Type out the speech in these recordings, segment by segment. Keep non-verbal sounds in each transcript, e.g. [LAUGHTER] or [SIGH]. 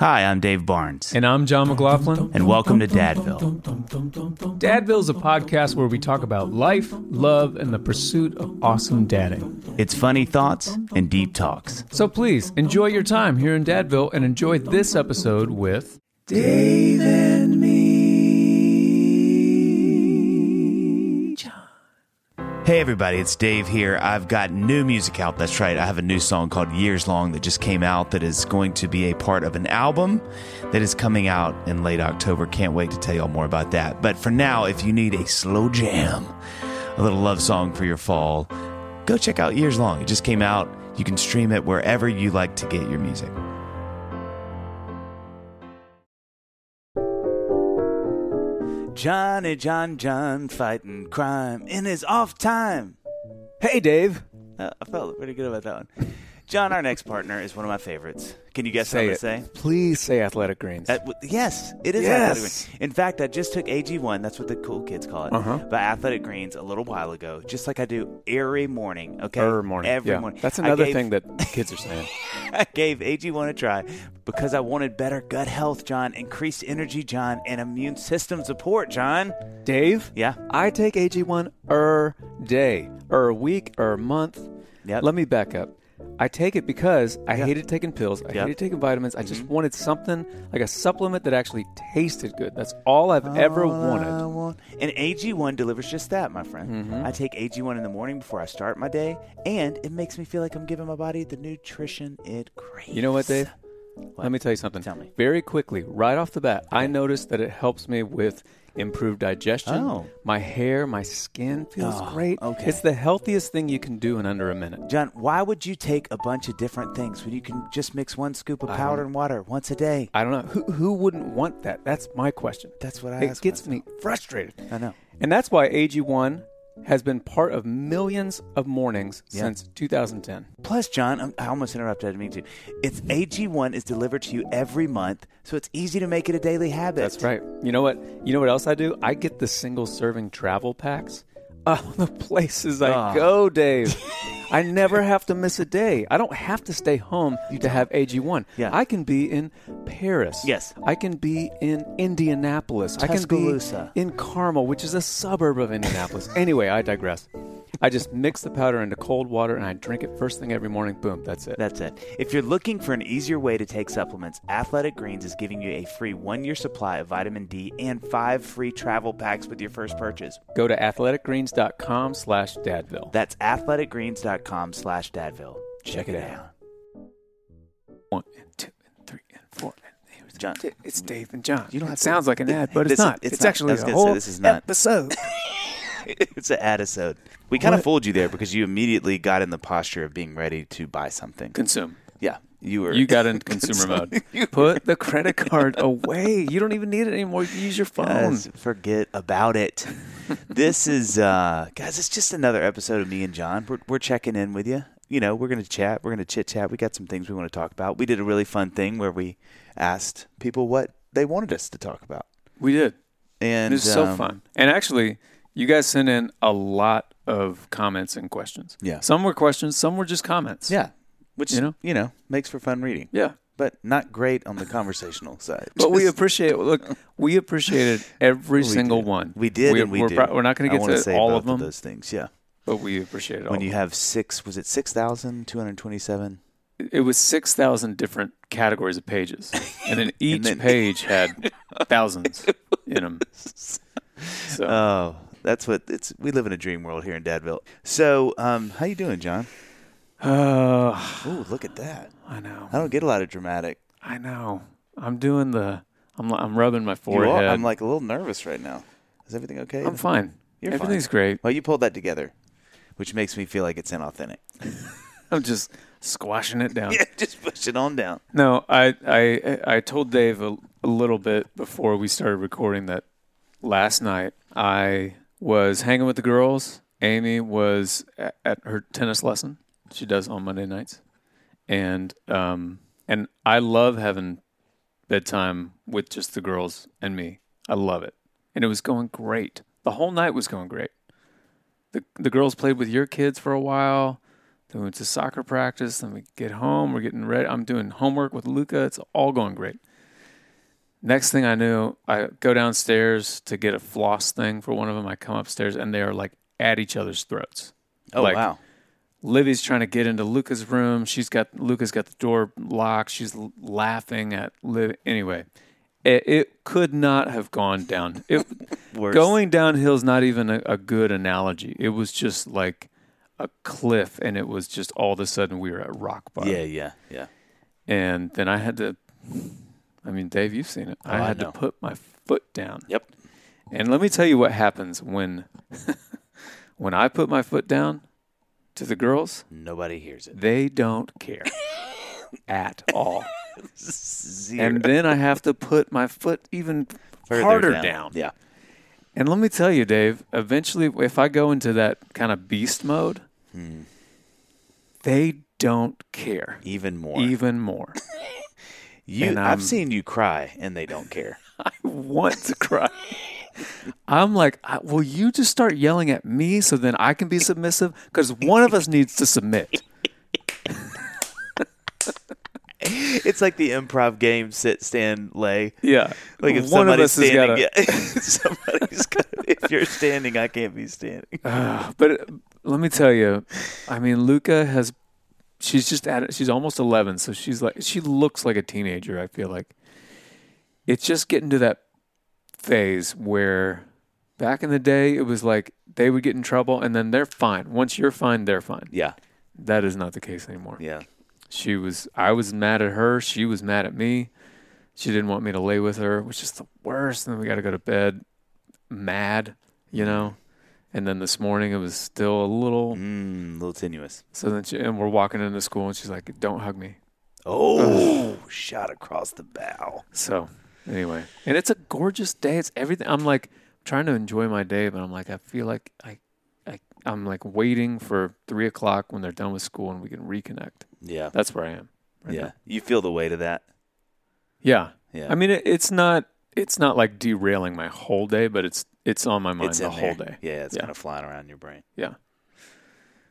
Hi, I'm Dave Barnes, and I'm Jon McLaughlin. and welcome to Dadville. Dadville is a podcast where we talk about life, love, and the pursuit of awesome dadding. It's funny thoughts and deep talks. So please enjoy your time here in Dadville and enjoy this episode with Dave and me. Hey everybody, it's Dave here. I've got new music out. That's right. I have a new song called Years Long that just came out that is going to be a part of an album that is coming out in late October. Can't wait to tell you all more about that. But for now, if you need a slow jam, a little love song for your fall, go check out Years Long. It just came out. You can stream it wherever you like to get your music. Johnny Jon Jon fighting crime in his off time. Hey, Dave. Uh, I felt pretty good about that one. Jon, our next partner, is one of my favorites. Can you guess Say what I'm going to say? Please say Athletic Greens. W- yes, it is Yes. Athletic Greens. In fact, I just took AG1, that's what the cool kids call it, Uh-huh. by Athletic Greens a little while ago, just like I do every morning, okay? Every morning. Every Yeah. morning. That's another gave- thing that kids are saying. [LAUGHS] I gave AG1 a try because I wanted better gut health, Jon, increased energy, Jon, and immune system support, Jon. Dave? Yeah. I take AG1 er day, er week, er month. Yep. Let me back up. I take it because I Yeah. hated taking pills. I Yep. hated taking vitamins. I just wanted something like a supplement that actually tasted good. That's all I've ever All I wanted. want- And AG1 delivers just that, my friend. Mm-hmm. I take AG1 in the morning before I start my day, and it makes me feel like I'm giving my body the nutrition it craves. You know what, Dave? Let me tell you something. Tell me. Very quickly, right off the bat, I noticed that it helps me with improved digestion. Oh. My hair, my skin feels Oh, great. okay. It's the healthiest thing you can do in under a minute. Jon, why would you take a bunch of different things when you can just mix one scoop of powder and water once a day? I don't know. Who, who wouldn't want that? That's my question. That's what I It ask gets myself. me frustrated. I know. And that's why AG1 has been part of millions of mornings Yeah. since 2010. Plus, Jon, I'm- almost interrupted. I didn't mean to. It's AG1 is delivered to you every month, so it's easy to make it a daily habit. That's right. You know what? You know what else I do? I get the single serving travel packs. [LAUGHS] Oh, the places I Ah. go, Dave. [LAUGHS] I never have to miss a day. I don't have to stay home to have AG1. Yeah. I can be in Paris. Yes. I can be in Indianapolis. I can be in Carmel, which is a suburb of Indianapolis. anyway, I digress. I just mix the powder into cold water and I drink it first thing every morning. Boom, that's it. That's it. If you're looking for an easier way to take supplements, Athletic Greens is giving you a free one year supply of vitamin D and five free travel packs with your first purchase. Go to athleticgreens.com slash dadville. That's athleticgreens.com slash dadville. Check it out. One and two and three and four. And here's Jon. It's Dave and Jon. You don't it have to- sounds like an ad, but it's This not. it's It's, not. Actually a gonna say, whole this is not. episode. [LAUGHS] [LAUGHS] it's an episode. We kind of fooled you there because you immediately got in the posture of being ready to buy something. Consume. Yeah, you were. You got in [LAUGHS] consumer mode. You- [LAUGHS] Put the credit card away. You don't even need it anymore. You can use your phone. Guys, forget about it. this is, uh, guys, it's just another episode of me and Jon. We're, we're checking in with you. You know, we're going to chat. We're going to chit chat. We got some things we want to talk about. We did a really fun thing where we asked people what they wanted us to talk about. We did. And It was so um, fun. And actually, you guys sent in a lot of comments and questions. Yeah. Some were questions, some were just comments. Yeah. Which, you know, you know makes for fun reading, Yeah. but not great on the conversational [LAUGHS] side. But we appreciate look, we appreciated every We single did. one. We did, we, and we we're, pro- we're not going to get to all of them, those things. Yeah. but we appreciated all when you have six, was it six thousand two hundred twenty-seven? It was 6,000 different categories of pages. [LAUGHS] And then each then- page had thousands [LAUGHS] in them. So, Oh, that's what it's. We live in a dream world here in Dadville. So, um, how you doing, Jon? [SIGHS] uh, Ooh, look at that. I know. I don't get a lot of dramatic. I know. I'm doing the I'm I'm rubbing my You forehead. I'm like a little nervous right now. Is everything okay? I'm fine. You're fine. Everything's great. Well, you pulled that together, which makes me feel like it's inauthentic. [LAUGHS] I'm just squashing it down. [LAUGHS] Yeah, just push it on down. No, I I I told Dave a, a little bit before we started recording that last night I was hanging with the girls. Amy was at, at her tennis lesson. She does on Monday nights, and um and I love having bedtime with just the girls and me. I love it, and it was going great. The whole night was going great. The the girls played with your kids for a while. Then we went to soccer practice. Then we get home. We're getting ready. I'm doing homework with Luca. It's all going great. Next thing I knew, I go downstairs to get a floss thing for one of them. I come upstairs and they are like at each other's throats. Oh Like, wow. Livy's trying to get into Luca's room. She's got Luca's got the door locked. She's l- laughing at Liv. Anyway, it, it could not have gone down. It, [LAUGHS] Worse. going downhill is not even a, a good analogy. It was just like a cliff, and it was just all of a sudden we were at rock bottom. Yeah, yeah, yeah. And then I had to. I mean, Dave, you've seen it. I Oh, I had know. to put my foot down. Yep. And let me tell you what happens when [LAUGHS] when I put my foot down to the girls. Nobody hears it. They don't care [LAUGHS] at all. Zero. And then I have to put my foot even Further harder down. down. Yeah. And let me tell you, Dave, eventually, if I go into that kind of beast mode, Hmm. they don't care Even more. even more. [LAUGHS] you, and I've seen you cry, and they don't care. [LAUGHS] I want to cry. [LAUGHS] I'm like, I- will you just start yelling at me so then I can be submissive? Because one of us needs to submit. [LAUGHS] it's like the improv game: sit, stand, lay. Yeah. Like if one of somebody's standing, got to. yeah, somebody's got. If you're standing, I can't be standing. [SIGHS] but uh, let me tell you, I mean, Luca has. She's just at. She's almost 11, so she's like she looks like a teenager. I feel like it's just getting to that phase where back in the day it was like they would get in trouble and then they're fine. Once you're fine, they're fine. Yeah, That is not the case anymore. yeah. She was I was mad at her, she was mad at me. She didn't want me to lay with her, which is the worst. And then we got to go to bed mad, you know. And then this morning it was still a little. Mm, a little tenuous. So then she, and we're walking into school and she's like, "Don't hug me." Oh, shot across the bow. So anyway, and it's a gorgeous day. It's everything. I'm like trying to enjoy my day, but I'm like I feel like I, I I'm like waiting for three o'clock when they're done with school and we can reconnect. Yeah, That's where I am. right yeah. now. You feel the weight of that. Yeah. Yeah, I mean, it, it's not it's not like derailing my whole day, but it's it's on my mind it's the whole there. day. Yeah, it's Yeah. kind of flying around your brain. Yeah.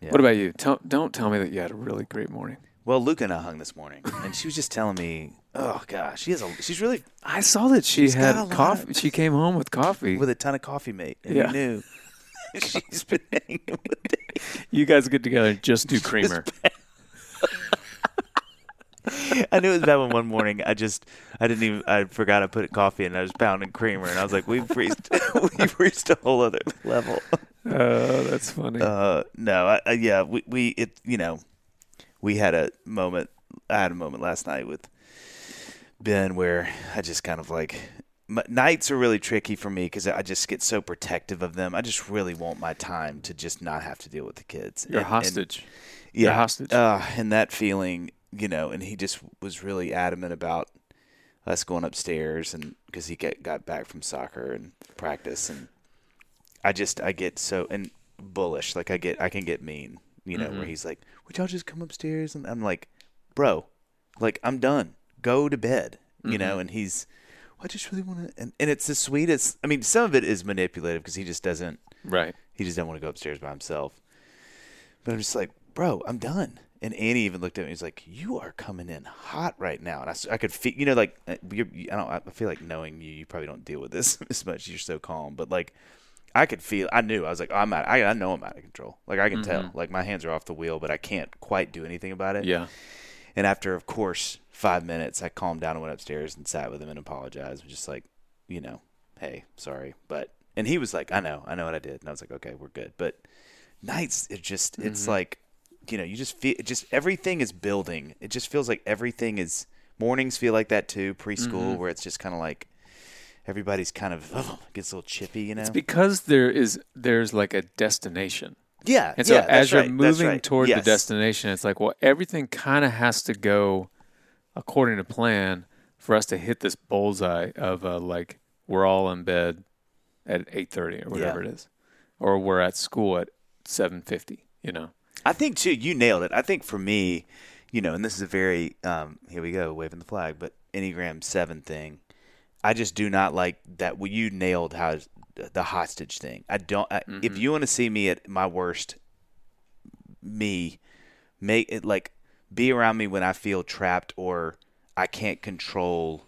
Yeah. What about you? Tell, don't tell me that you had a really great morning. Well, Luca and I hung this morning, and she was just telling me, "Oh gosh, she has a. She's really I saw that she had got a lot coffee. of- she came home with coffee. with a ton of coffee, mate, and Yeah. you knew [LAUGHS] [LAUGHS] she's been hanging with. You guys get together and just do [LAUGHS] creamer. I knew it was bad when one morning I just I didn't even I forgot I put coffee in I was pounding creamer and I was like we've reached [LAUGHS] we've reached a whole other level. Oh, that's funny. Uh, no, I, I, yeah, we we it you know we had a moment. I had a moment last night with Ben where I just kind of like my, nights are really tricky for me because I just get so protective of them. I just really want my time to just not have to deal with the kids. You're And- and- hostage. yeah, You're hostage. Uh, and that feeling, you know, and he just was really adamant about us going upstairs, and because he get, got back from soccer and practice, and I just I get so and bullish, like I get I can get mean, you know, Mm-hmm. where he's like, "Would y'all just come upstairs?" And I'm like, "Bro, like I'm done. Go to bed," you Mm-hmm. know, and he's. "Well, I just really want to, and, and it's the sweetest. I mean, some of it is manipulative because he just doesn't right. he just doesn't want to go upstairs by himself. But I'm just like, bro, I'm done. And Annie even looked at me. And he's like, "You are coming in hot right now." And I, I could feel, you know, like uh, you're, I don't. I feel like knowing you, you probably don't deal with this [LAUGHS] as much. You're so calm, but like, I could feel. I knew. I was like, I'm out. I, I know I'm out of control. Like I can tell. Like my hands are off the wheel, but I can't quite do anything about it. Yeah. And after, of course, five minutes, I calmed down and went upstairs and sat with him and apologized. Just like, you know, hey, sorry. But and he was like, I know, I know what I did. And I was like, okay, we're good. But nights, it just, it's like, you know, you just feel, it just everything is building. It just feels like everything is. Mornings feel like that too. Preschool, where it's just kind of like everybody's kind of oh, gets a little chippy, you know. It's because there is there's like a destination. yeah, And so yeah, as you're right, moving right. toward Yes. the destination, it's like, well, everything kind of has to go according to plan for us to hit this bullseye of uh, like we're all in bed at 8:30 or whatever Yeah. it is, or we're at school at 7:50. You know. I think too, you nailed it. I think for me, you know, and this is a very um, here we go, waving the flag, but Enneagram Seven thing. I just do not like that. Well, you nailed how the hostage thing. I don't. I, If you want to see me at my worst, me make it like be around me when I feel trapped or I can't control.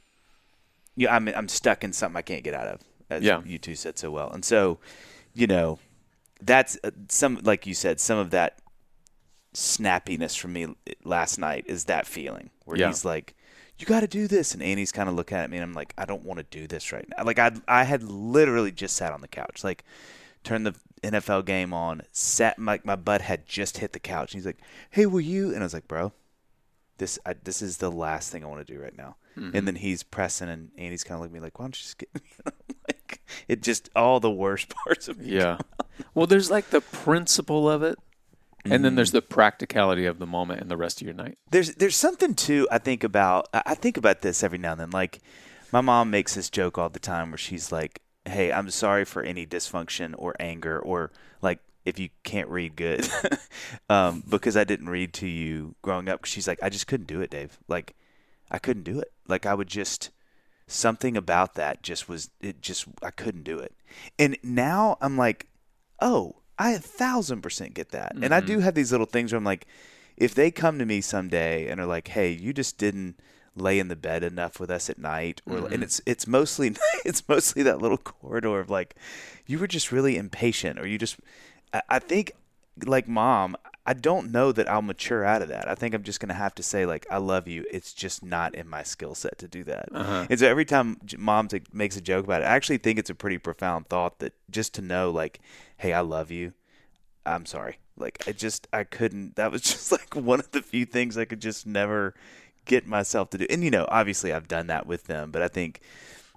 Yeah, I'm I'm stuck in something I can't get out of. As Yeah. you two said so well, and so you know that's uh, some like you said some of that snappiness from me last night is that feeling where Yeah. he's like you got to do this and Annie's kind of looking at me and I'm like I don't want to do this right now like I I had literally just sat on the couch like turned the NFL game on sat like my butt had just hit the couch and he's like hey will you and I was like bro this I, this is the last thing I want to do right now and mm-hmm. then he's pressing and Annie's kind of looking at me like why don't you just get [LAUGHS] me like it just all the worst [LAUGHS] parts of me Yeah. well, there's like the principle of it, and then there's the practicality of the moment and the rest of your night. there's there's something too I think about I I think about this every now and then. Like my mom makes this joke all the time where she's like, "Hey, I'm sorry for any dysfunction or anger or like if you can't read good, [LAUGHS] um, because I didn't read to you growing up." she's like, "I just couldn't do it, Dave. Like I couldn't do it. Like I would just." Something about that just was it just I couldn't do it. And now I'm like, oh, I a thousand percent get that. And I do mm-hmm. have these little things where I'm like, if they come to me someday and are like, hey, you just didn't lay in the bed enough with us at night, or and mm-hmm. it's it's mostly [LAUGHS] it's mostly that little corridor of like, you were just really impatient, or you just, I, I think, like mom. I don't know that I'll mature out of that. I think I'm just going to have to say like I love you. It's just not in my skill set to do that. Uh-huh. And so every time mom makes a joke about it, I actually think it's a pretty profound thought that just to know like, hey, I love you. I'm sorry. Like I just I couldn't. That was [LAUGHS] just like one of the few things I could just never get myself to do. And you know, obviously I've done that with them, but I think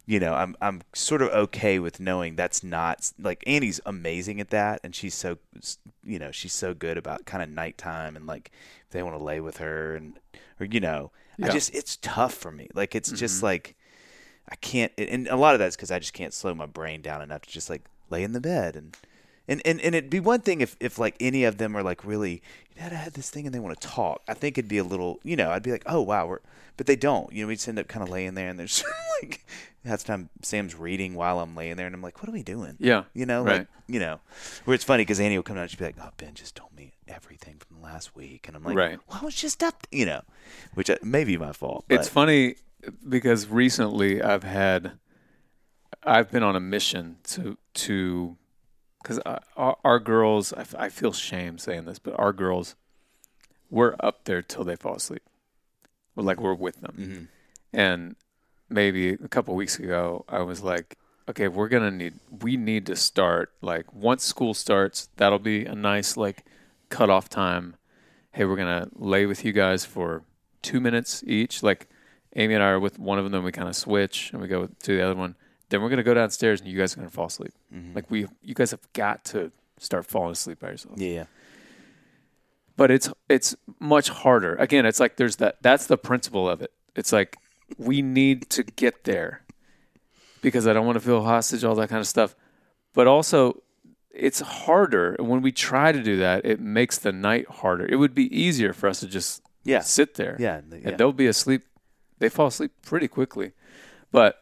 you know, I'm I'm sort of okay with knowing that's not like Annie's amazing at that, and she's so you know she's so good about kind of nighttime and like if they want to lay with her and or you know I just it's tough for me. Like it's just mm-hmm. like I can't, and a lot of that's because I just can't slow my brain down enough to just like lay in the bed and. And, and, and it'd be one thing if, if like any of them are like really, Dad, I had this thing and they want to talk. I think it'd be a little, you know, I'd be like, oh wow, we're, but they don't. You know, we just end up kind of laying there and there's [LAUGHS] like half the time Sam's reading while I'm laying there and I'm like, what are we doing? Yeah. You know, Right. like you know, where it's funny because Annie will come down and she'll be like, "Oh, Ben just told me everything from last week," and I'm like, Right. "Well, I was just up," you know, which uh, may be my fault. But, It's funny because recently I've had I've been on a mission to to because our, our girls, I, f- I feel shame saying this, but our girls, we're up there till they fall asleep. We're like we're with them, Mm-hmm. and maybe a couple weeks ago, I was like, okay, we're gonna need, we need to start like once school starts, that'll be a nice like cutoff time. Hey, we're gonna lay with you guys for two minutes each. Like Amy and I are with one of them, then we kind of switch and we go to the other one. Then we're gonna go downstairs and you guys are gonna fall asleep. Mm-hmm. Like we, you guys have got to start falling asleep by yourself. Yeah. But it's it's much harder. Again, it's like there's that. That's the principle of it. It's like we need to get there because I don't want to feel hostage, all that kind of stuff. But also, it's harder. And when we try to do that, it makes the night harder. It would be easier for us to just Yeah. sit there. Yeah, yeah. And they'll be asleep. They fall asleep pretty quickly. But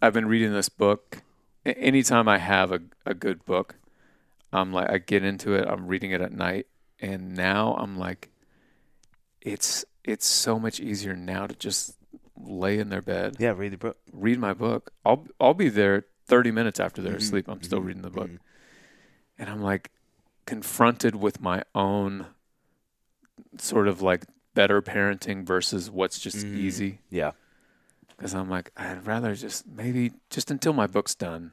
I've been reading this book. Anytime I have a, a good book, I'm like, I get into it. I'm reading it at night. And now I'm like, it's it's so much easier now to just lay in their bed, Yeah, read the book. read my book. I'll I'll be there 30 minutes after they're Mhm, asleep. I'm still mhm, reading the book mhm. and I'm like confronted with my own sort of like better parenting versus what's just Mhm. easy. Yeah. Because I'm like, I'd rather just maybe just until my book's done,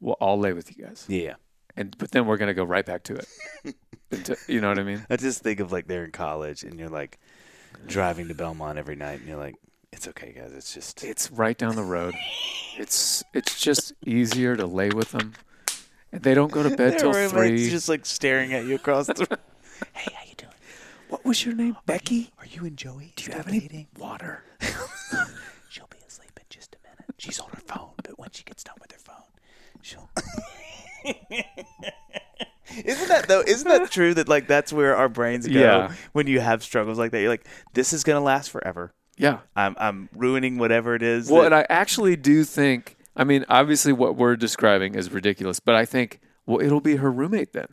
well, I'll lay with you guys, Yeah. and but then we're gonna go right back to it. [LAUGHS] Until- you know what I mean? I just think of like they're in college and you're like driving to Belmont every night and you're like, it's okay, guys. It's just It's right down the road. [LAUGHS] It's it's just easier to lay with them, and they don't go to bed till three. just like staring at you across the room. [LAUGHS] hey, how you doing? what was your name, Becky? Are you and Joey? Do you have any water? She'll be asleep in just a minute. She's on her phone, but when she gets done with her phone, she'll. [LAUGHS] isn't that though? Isn't that true that like that's where our brains go Yeah. when you have struggles like that? You're like, this is gonna last forever. Yeah. I'm I'm ruining whatever it is. Well, that- and I actually do think. I mean, obviously, what we're describing is ridiculous, but I think, well, it'll be her roommate then.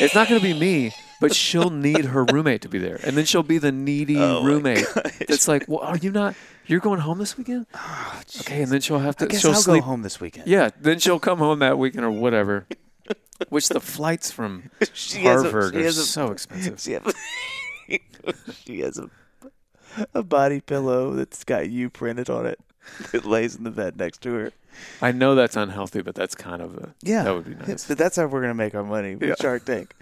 it's not going to be me, but she'll need her roommate to be there, and then she'll be the needy [LAUGHS] Oh roommate. gosh. That's like, well, are you not? You're going home this weekend? Oh, Okay, and then she'll have to. I guess she'll I'll sleep. go home this weekend. Yeah, then she'll come home that weekend or whatever. [LAUGHS] Which the flights from [LAUGHS] She has a- Harvard she are a- so expensive. [LAUGHS] She, have, she has a a body pillow that's got you printed on it It lays in the bed next to her. I know that's unhealthy, but that's kind of a Yeah, That would be nice. But that's how we're gonna make our money with Yeah. Shark Tank.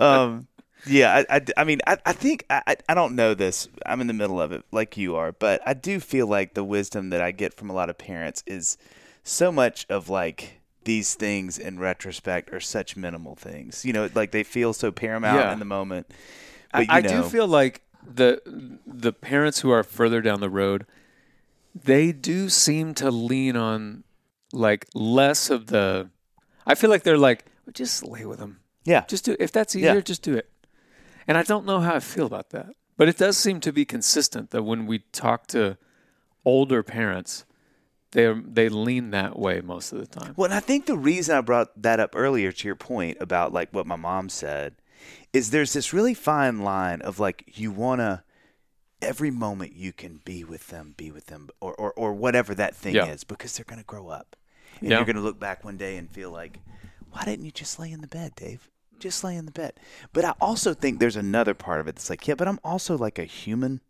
Um, yeah, I, I, I mean, I, I think I, I- don't know this. I'm in the middle of it, like you are, but I do feel like the wisdom that I get from a lot of parents is so much of like these things in retrospect are such minimal things. You know, like they feel so paramount Yeah. in the moment. I, But I know, do feel like the the parents who are further down the road, they do seem to lean on like less of the. I feel like they're like, just lay with them. yeah, Just do it. if that's easier, Yeah. just do it. And I don't know how I feel about that, but it does seem to be consistent that when we talk to older parents, they they lean that way most of the time. Well, and I think the reason I brought that up earlier to your point about like what my mom said is there's this really fine line of like you want to every moment you can be with them, be with them or or, or whatever that thing Yeah. is because they're going to grow up. And Yeah. you're going to look back one day and feel like why didn't you just lay in the bed, Dave? Just lay in the bed. But I also think there's another part of it that's like, yeah, but I'm also like a human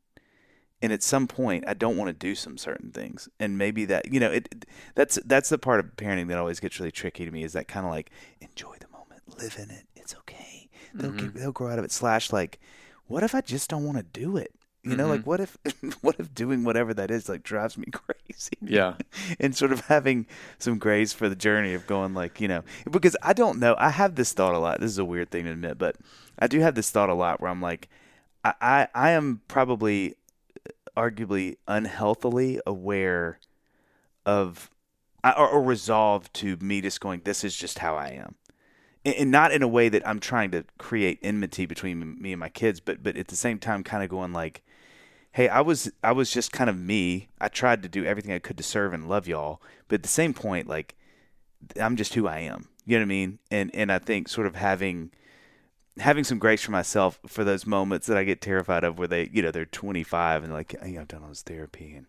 and at some point I don't want to do some certain things, and maybe that you know it. That's that's the part of parenting that always gets really tricky to me is that kind of like enjoy the moment, live in it. It's okay. They'll mm-hmm. get, they'll grow out of it. Slash like, what if I just don't want to do it? You know, like mm-hmm. what if [LAUGHS] what if doing whatever that is like drives me [LAUGHS] crazy? Yeah. and sort of having some grace for the journey of going like you know because i don't know i have this thought a lot this is a weird thing to admit but i do have this thought a lot where i'm like i i, I am probably uh, arguably unhealthily aware of or, or resolved to me just going this is just how i am and, and not in a way that i'm trying to create enmity between me and my kids but but at the same time kind of going like hey, I was I was just kind of me. I tried to do everything I could to serve and love y'all, but at the same point, like I'm just who I am. You know what I mean? And and I think sort of having having some grace for myself for those moments that I get terrified of, where they, you know, they're 25 and like, hey, I've done all this therapy, and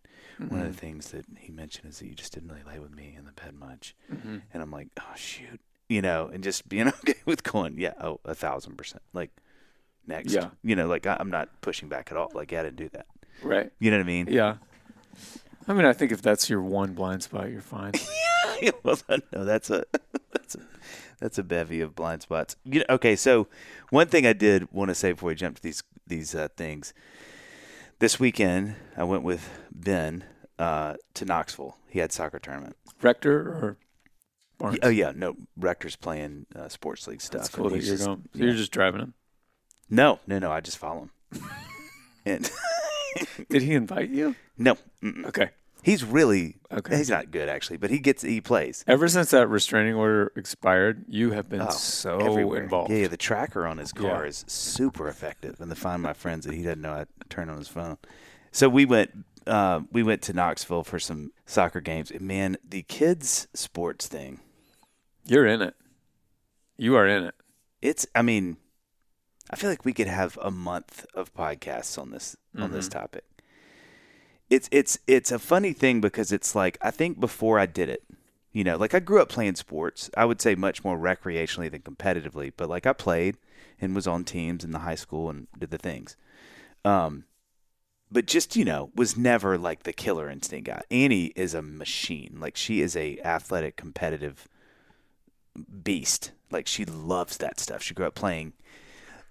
one of the mm-hmm. things that he mentioned is that you just didn't really lay with me in the bed much, mm-hmm. and I'm like, oh shoot. you know, and just being [LAUGHS] okay with going, yeah, oh, a thousand percent. Like next, Yeah. you know, like I, I'm not pushing back at all. Like, yeah, I didn't do that. Right. You know what I mean? Yeah. I mean, I think if that's your one blind spot, you're fine. [LAUGHS] Yeah, [LAUGHS] well, no, that's a [LAUGHS] that's a that's a bevy of blind spots. You know, okay, so one thing I did want to say before we jump to these these uh, things. This weekend, I went with Ben uh, to Knoxville. He had soccer tournament. Rector or Barnes? Oh yeah, no, Rector's playing uh, sports league stuff. That's cool that you're just- going. So yeah. you're just driving him. No, no, no. I just follow him. and [LAUGHS] Did he invite you? no, mm-mm. Okay. he's really Okay. He's not good actually, but he gets he plays. Ever since that restraining order expired, you have been Oh, so everywhere. involved. Yeah, yeah, the tracker on his car Yeah. is super effective, and to find my friends that he doesn't know I turn on his phone. So we went, uh, we went to Knoxville for some soccer games. And man, the kids' sports thing, You're in it. You are in it. it's. I mean, I feel like we could have a month of podcasts on this on this Mm-hmm. topic. It's it's it's a funny thing because it's like I think before I did it, you know, like I grew up playing sports. I would say much more recreationally than competitively, but like I played and was on teams in the high school and did the things. Um, but just you know, was never like the killer instinct guy. Annie is a machine. Like she is a athletic, competitive beast. Like she loves that stuff. She grew up playing.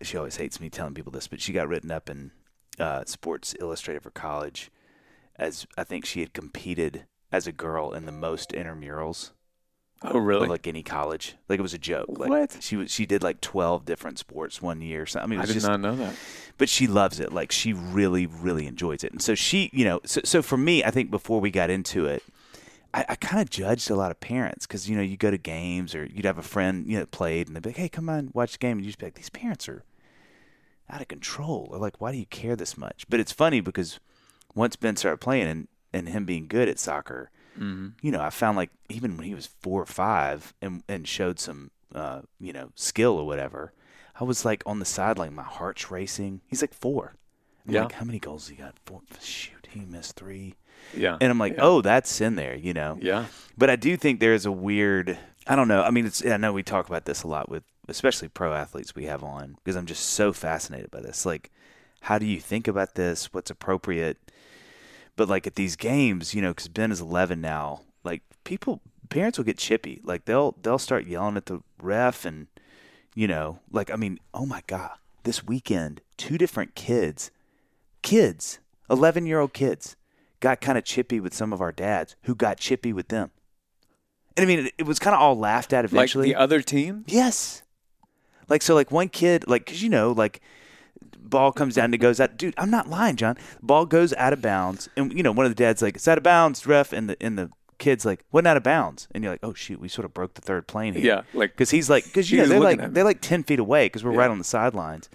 She always hates me telling people this, but she got written up in uh, Sports Illustrated for college, as I think she had competed as a girl in the most intramurals Oh, really? of like any college. Like it was a joke. Like What? she was she did like twelve different sports one year. So I mean, it I did just not know that. but she loves it. Like she really, really enjoys it. And so she, you know, so, so for me, I think before we got into it, I, I kind of judged a lot of parents because, you know, you go to games or you'd have a friend, you know, that played and they'd be like, hey, come on, watch the game. And you'd just be like, these parents are out of control. Or like, why do you care this much? But it's funny because once Ben started playing and, and him being good at soccer, Mm-hmm. you know, I found like even when he was four or five and, and showed some, uh, you know, skill or whatever, I was like on the sideline, my heart's racing. He's like four. I'm Yeah. like, how many goals he got? Four. Shoot, he missed three. Yeah. And I'm like, Yeah. oh, that's in there, you know. Yeah. But I do think there's a weird. I don't know. I mean, it's. I know we talk about this a lot with, especially pro athletes we have on, because I'm just so fascinated by this. Like, how do you think about this? What's appropriate? But like at these games, you know, because Ben is 11 now. Like people, parents will get chippy. Like they'll they'll start yelling at the ref, and you know, like I mean, oh my god, this weekend, two different kids, kids, 11 year old kids, got kind of chippy with some of our dads, who got chippy with them. And I mean, it, it was kind of all laughed at eventually. Like the other team? Yes. Like so, like one kid, like because you know, like ball comes down and goes out. Dude, I'm not lying, Jon. Ball goes out of bounds, and you know, one of the dads like, "It's out of bounds, ref," and the and the kid's like, "Wasn't out of bounds," and you're like, "Oh shoot, we sort of broke the third plane here." Yeah. Like, because he's like, because you know they're like they're like ten feet away because we're Yeah. right on the sidelines.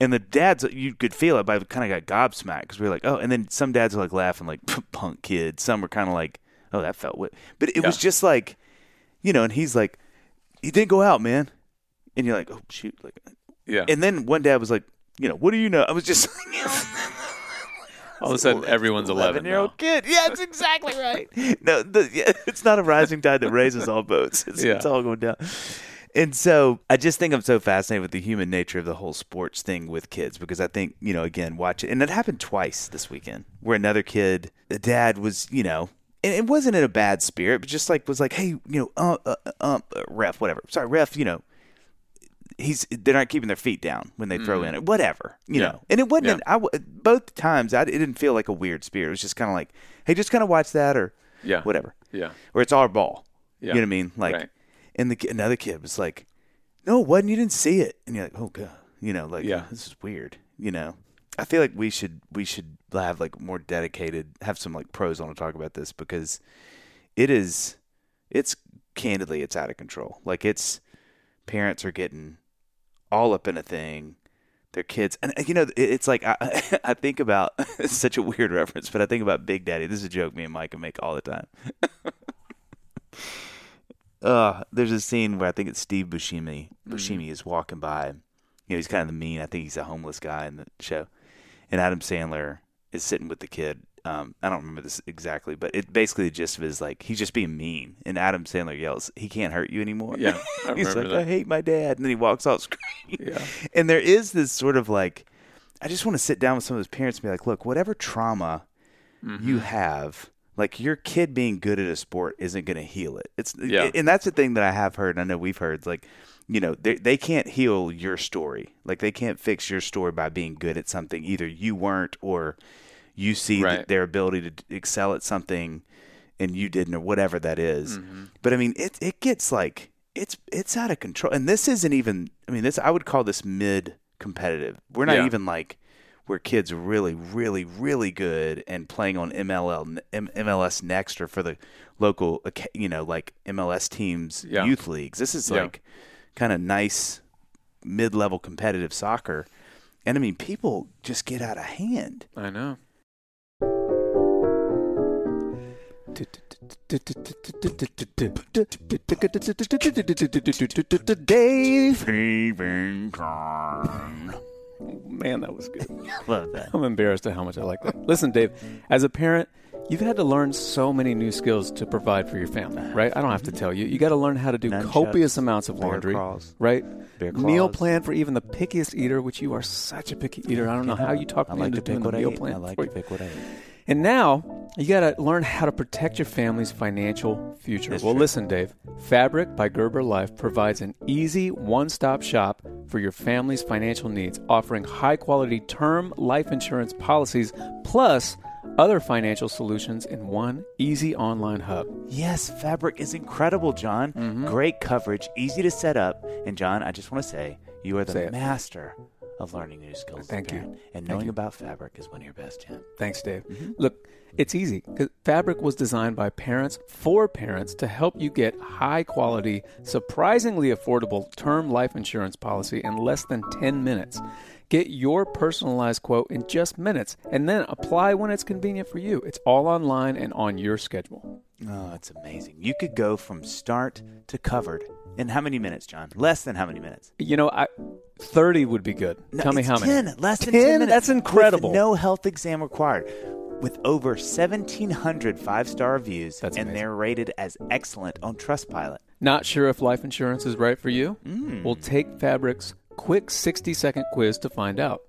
And the dads, you could feel it, but I kind of got gobsmacked because we were like, oh. And then some dads are like laughing, like [LAUGHS] punk kid. Some were kind of like, oh, that felt wit. But it was just like, you know. And he's like, he didn't go out, man. And you're like, oh shoot, like. yeah. And then one dad was like, you know, what do you know? I was just [LAUGHS] All of a sudden, everyone's 11 year old kid. Yeah, that's exactly right. no, the, yeah, [LAUGHS] it's not a rising tide that raises all boats. It's, Yeah. it's all going down. And so I just think I'm so fascinated with the human nature of the whole sports thing with kids because I think, you know, again, watch it. And it happened twice this weekend where another kid, the dad was, you know, and it wasn't in a bad spirit, but just like was like, hey, you know, uh, uh, uh, uh, ref, whatever. Sorry, ref, you know, he's they're not keeping their feet down when they throw in it, whatever, you Mm-hmm. Yeah. know. And it wasn't. Yeah. an- I both times I it didn't feel like a weird spirit. It was just kind of like, hey, just kind of watch that or Yeah. whatever, Yeah. or it's our ball. Yeah. You know what I mean? Like, Right. And the another kid was like, no, wasn't. You didn't see it, and you're like, oh god, you know, like, Yeah. this is weird. You know, I feel like we should we should have like more dedicated, have some like pros on to talk about this because it is, it's candidly, it's out of control. Like it's parents are getting all up in a thing. Their kids, and you know, it's like I, [LAUGHS] I think about [LAUGHS] it's such a weird reference, but I think about Big Daddy. This is a joke me and Micah make all the time. [LAUGHS] uh, there's a scene where I think it's Steve Buscemi. Buscemi is walking by. You know, he's kind of the mean. I think he's a homeless guy in the show, and Adam Sandler is sitting with the kid Um, I don't remember this exactly, but it basically the gist of it is like he's just being mean, and Adam Sandler yells, "He can't hurt you anymore." Yeah, I [LAUGHS] he's like, that. "I hate my dad," and then he walks off screen. Yeah. [LAUGHS] And there is this sort of like, I just want to sit down with some of his parents and be like, "Look, whatever trauma Mm-hmm. you have." Like your kid being good at a sport isn't going to heal it. It's Yeah. and that's the thing that I have heard. And I know we've heard. Like, you know, they they can't heal your story. Like they can't fix your story by being good at something. Either you weren't, or you see Right. their ability to excel at something, and you didn't, or whatever that is. Mm-hmm. But I mean, it it gets like it's it's out of control. And this isn't even. I mean, this I would call this mid competitive. We're not Yeah. even like where kids are really, really, really good and playing on MLL, M- MLS Next or for the local, you know, like MLS teams, Yeah. youth leagues. This is Yeah. like kind of nice mid-level competitive soccer. And I mean, people just get out of hand. I know. Dave. Man, that was good. [LAUGHS] Love that. I'm embarrassed at how much I like that. Listen, Dave, as a parent, you've had to learn so many new skills to provide for your family, uh-huh. right? I don't have to tell you. You got to learn how to do Nunchucks, copious amounts of laundry, claws. right? Meal plan for even the pickiest eater, which you are such a picky eater. I don't know how you talk I me like into doing the meal plan. I like for to pick what I eat. And now you got to learn how to protect your family's financial future. That's well, true. listen, Dave. Fabric by Gerber Life provides an easy one stop shop for your family's financial needs, offering high quality term life insurance policies plus other financial solutions in one easy online hub. Yes, fabric is incredible, Jon. Mm-hmm. Great coverage, easy to set up. And John, I just want to say, you are the Say it. Of learning new skills. Thank you. And knowing you. about fabric is one of your best, Jim. Thanks, Dave. Mm-hmm. Look, it's easy. Fabric was designed by parents for parents to help you get high quality, surprisingly affordable term life insurance policy in less than 10 minutes. Get your personalized quote in just minutes and then apply when it's convenient for you. It's all online and on your schedule. Oh, it's amazing. You could go from start to covered in how many minutes, Jon? Less than how many minutes? You know, I 30 would be good. No, Tell me it's how many. 10, less than 10? 10 minutes. That's incredible. With no health exam required. With over 1,700 five star reviews, That's and amazing. they're rated as excellent on Trustpilot. Not sure if life insurance is right for you? Mm. Well, take Fabric's quick 60 second quiz to find out.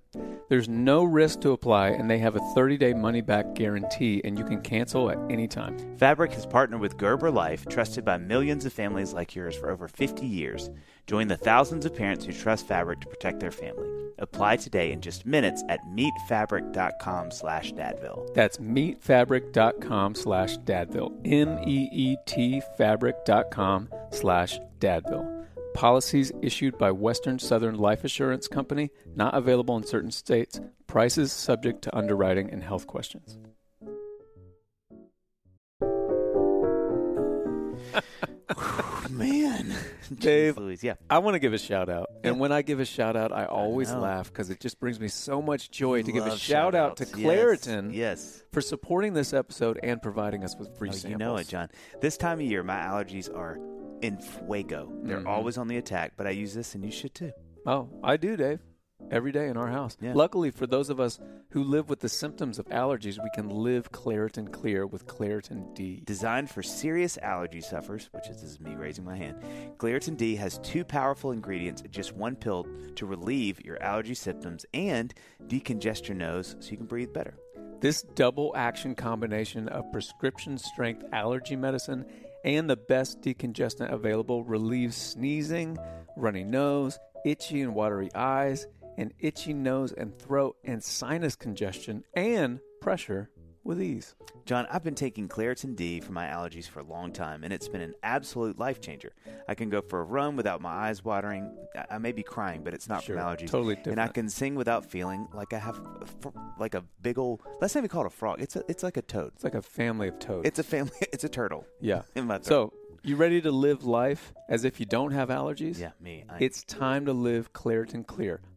There's no risk to apply, and they have a 30 day money back guarantee, and you can cancel at any time. Fabric has partnered with Gerber Life, trusted by millions of families like yours for over 50 years. Join the thousands of parents who trust Fabric to protect their family. Apply today in just minutes at meetfabric.com slash dadville. That's meetfabric.com slash dadville. M E E T fabric.com slash dadville. Policies issued by Western Southern Life Assurance Company, not available in certain states. Prices subject to underwriting and health questions. [LAUGHS] Man. Dave, Jeez Louise, yeah. I want to give a shout out. And when I give a shout out, I always know. laugh because it just brings me so much joy to give a shout out to shout-outs. Claritin Yes. for supporting this episode and providing us with free. Oh, samples. you know it, Jon. This time of year, my allergies are in fuego. They're Mhm. always on the attack, but I use this and you should too. Oh, I do, Dave. Every day in our house. Yeah. Luckily, for those of us who live with the symptoms of allergies, we can live Claritin Clear with Claritin D. Designed for serious allergy sufferers, which is, this is me raising my hand, Claritin D has two powerful ingredients in just one pill to relieve your allergy symptoms and decongest your nose so you can breathe better. This double action combination of prescription strength allergy medicine and the best decongestant available relieves sneezing, runny nose, itchy and watery eyes, and itchy nose and throat and sinus congestion and pressure with ease. Jon, I've been taking Claritin D for my allergies for a long time, and it's been an absolute life changer. I can go for a run without my eyes watering. I- I may be crying, but it's not Sure, from allergies. totally different. And I can sing without feeling like I have a fr- like a big old. Let's not even call it a frog. It's a, it's like a toad. It's like a family of toads. It's a family. [LAUGHS] It's a turtle yeah. [LAUGHS] in my throat. So, you ready to live life as if you don't have allergies? yeah, me. I, It's time to live Claritin Clear.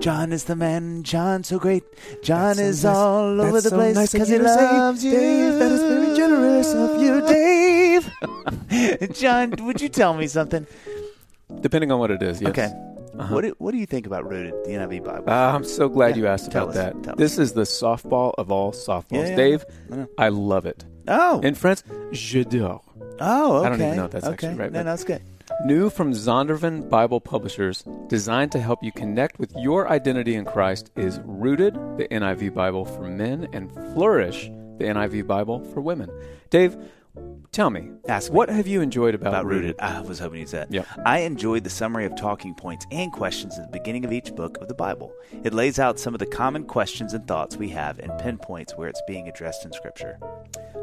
Jon is the man, Jon so great. Jon That's so is nice- all that's over the so place nice of because you he loves you. Dave, that is very generous of you, [LAUGHS] Dave. [LAUGHS] Jon, would you tell me something? Depending on what it is, yes. Okay. Uh-huh. What do, what do you think about Rooted, the NIV Bible? Ah, I'm so glad Yeah, you asked tell about us, that. tell us. This is the softball of all softballs. Yeah, yeah, Dave, I. I love it. oh, In France, j'adore. oh, okay. I don't even know if that's okay. actually right, No, but- no, that's good. New from Zondervan Bible Publishers, designed to help you connect with your identity in Christ, is Rooted, the NIV Bible for men, and Flourish, the NIV Bible for women. Dave, tell me, Ask me. what have you enjoyed about, about Rooted? rooted. I was hoping you'd say that. Yep. I enjoyed the summary of talking points and questions at the beginning of each book of the Bible. It lays out some of the common questions and thoughts we have and pinpoints where it's being addressed in Scripture.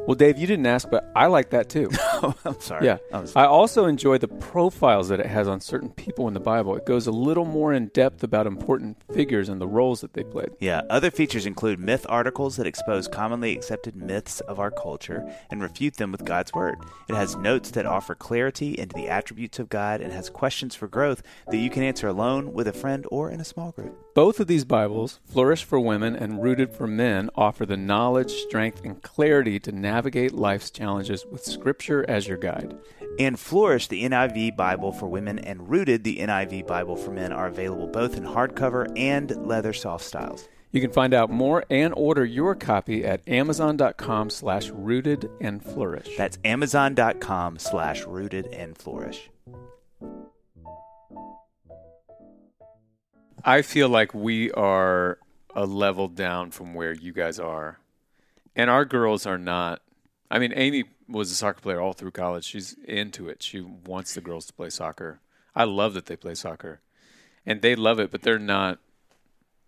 Well, Dave, you didn't ask, but I like that too. [LAUGHS] Oh, I'm sorry. Yeah. I I also enjoy the profiles that it has on certain people in the Bible. It goes a little more in depth about important figures and the roles that they played. yeah. Other features include myth articles that expose commonly accepted myths of our culture and refute them with God's Word. It has notes that offer clarity into the attributes of God and has questions for growth that you can answer alone, with a friend, or in a small group. Both of these Bibles, Flourish for Women and Rooted for Men, offer the knowledge, strength, and clarity to navigate life's challenges with Scripture as your guide. And Flourish, the NIV Bible for women, and Rooted, the NIV Bible for men, are available both in hardcover and leather soft styles. You can find out more and order your copy at amazon.com slash rooted and flourish. That's amazon.com slash rooted and flourish. I feel like we are a level down from where you guys are. And our girls are not. I mean, Amy was a soccer player all through college. She's into it. She wants the girls to play soccer. I love that they play soccer. And they love it, but they're not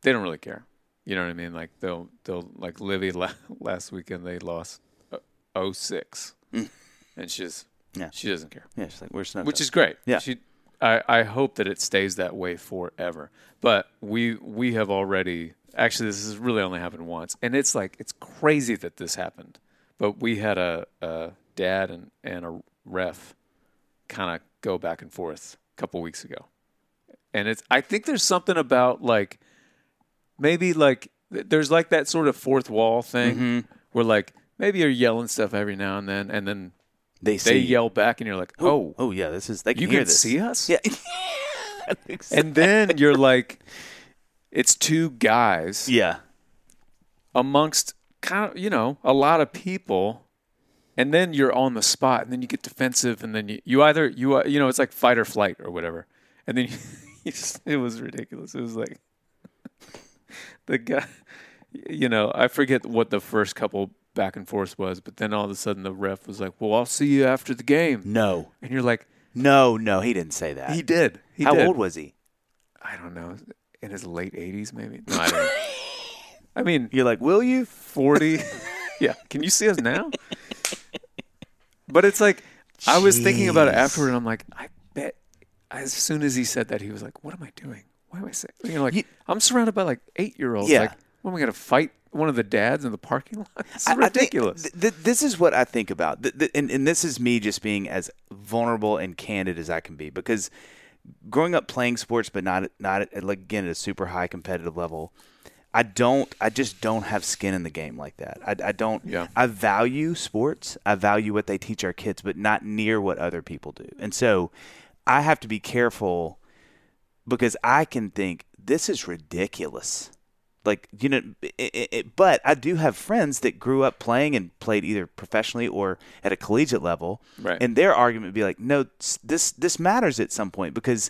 they don't really care. You know what I mean? Like they'll they'll like Livy [LAUGHS] la- last weekend they lost uh, 06. And she's Yeah. she doesn't care Yeah, she's like, we're snowed which up. is great. Yeah. She, I, I hope that it stays that way forever. But we we have already actually this has really only happened once, and it's like it's crazy that this happened. But we had a, a dad and and a ref kind of go back and forth a couple weeks ago, and it's I think there's something about like maybe like there's like that sort of fourth wall thing Mm-hmm. where like maybe you're yelling stuff every now and then, and then they see. they yell back, and you're like, oh, oh, yeah, this is, they can you hear can this. see us? Yeah. So. [LAUGHS] And then you're like, it's two guys yeah. amongst kind of, you know, a lot of people. And then you're on the spot and then you get defensive and then you, you either, you, uh, you know, it's like fight or flight or whatever. And then you, [LAUGHS] you just, it was ridiculous. It was like [LAUGHS] [LAUGHS] the guy, you know, I forget what the first couple back and forth was, but then all of a sudden the ref was like, well, I'll see you after the game. No. And you're like, No, no, he didn't say that. he did. He How did. old was he? I don't know, in his late 80s, maybe. No, I. [LAUGHS] I mean, You're like, will you? 40. [LAUGHS] yeah. Can you see us now? But it's like, I was thinking about it afterward, and I'm like, I bet as soon as he said that, he was like, what am I doing? Why am I saying? You know, like, You- I'm surrounded by like eight year olds. Yeah. Like, what am I going to fight one of the dads in the parking lot? It's I- I think ridiculous. th- th- this is what I think about, th- and, and this is me just being as vulnerable and candid as I can be because growing up playing sports, but not not like again at a super high competitive level. I don't. I just don't have skin in the game like that. I, I don't. Yeah. I value sports. I value what they teach our kids, but not near what other people do. And so, I have to be careful because I can think this is ridiculous. Like you know, it, it, but I do have friends that grew up playing and played either professionally or at a collegiate level, Right. and their argument would be like, no, this this matters at some point because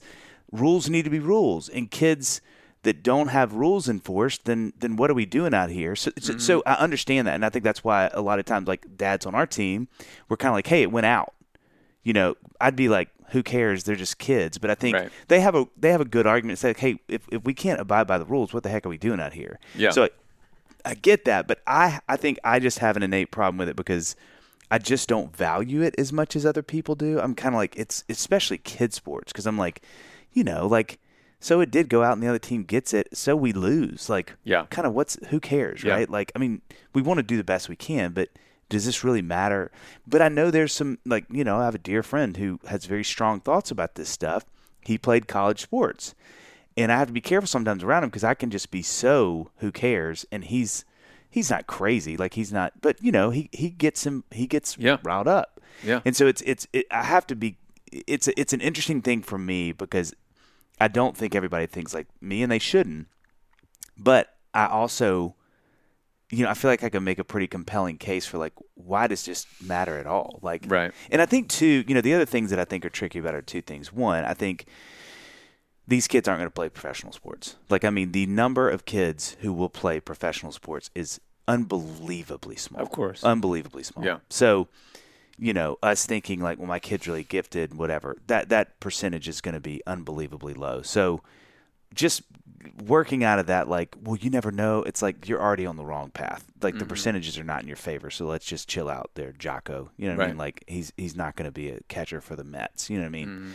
rules need to be rules, and kids that don't have rules enforced, then then what are we doing out here? So so, so mm-hmm. I understand that, and I think that's why a lot of times like dads on our team, we're kind of like, hey, it went out. You know, I'd be like, who cares? They're just kids. But I think Right. they have a they have a good argument. Say, like, hey, if if we can't abide by the rules, what the heck are we doing out here? Yeah. So I get that, but I I think I just have an innate problem with it because I just don't value it as much as other people do. I'm kind of like it's especially kid sports because I'm like, you know, like so it did go out and the other team gets it, so we lose. Like, Yeah. kind of what's who cares, Yeah. right? Like, I mean, we want to do the best we can, but does this really matter? But I know there's some like you know I have a dear friend who has very strong thoughts about this stuff. He played college sports and I have to be careful sometimes around him because I can just be so who cares, and he's he's not crazy, like he's not, but you know he he gets him he gets Yeah. riled up, Yeah. and so it's it's it, I have to be it's it's an interesting thing for me because I don't think everybody thinks like me, and they shouldn't, but I also you know, I feel like I can make a pretty compelling case for like why does this matter at all? Like, Right. And I think too, you know, the other things that I think are tricky about are two things. One, I think these kids aren't going to play professional sports. Like, I mean, the number of kids who will play professional sports is unbelievably small. Of course. unbelievably small. Yeah. So, you know, us thinking like, well, my kid's really gifted, whatever. That that percentage is going to be unbelievably low. So, just working out of that, like, well, you never know. It's like you're already on the wrong path. Like Mm-hmm. the percentages are not in your favor. So let's just chill out there, Jocko. You know what I mean? Like he's he's not going to be a catcher for the Mets. You know what I mean? Mm-hmm.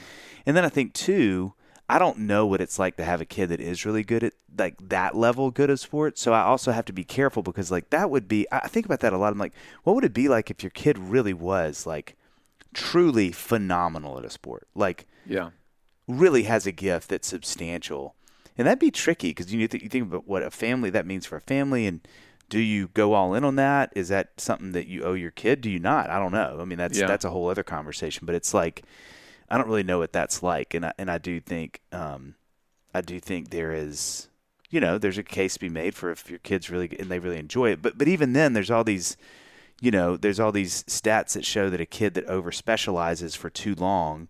And then I think too, I don't know what it's like to have a kid that is really good at like that level good at sports. So I also have to be careful because like that would be. I I think about that a lot. I'm like, what would it be like if your kid really was like truly phenomenal at a sport? Like Yeah. really has a gift that's substantial, and that'd be tricky because you think you think about what a family that means for a family, and do you go all in on that? Is that something that you owe your kid? Do you not? I don't know. I mean, that's Yeah. that's a whole other conversation. But it's like I don't really know what that's like, and I, and I do think um, I do think there is. You know, there's a case to be made for if your kids really and they really enjoy it. But but even then, there's all these you know, there's all these stats that show that a kid that over specializes for too long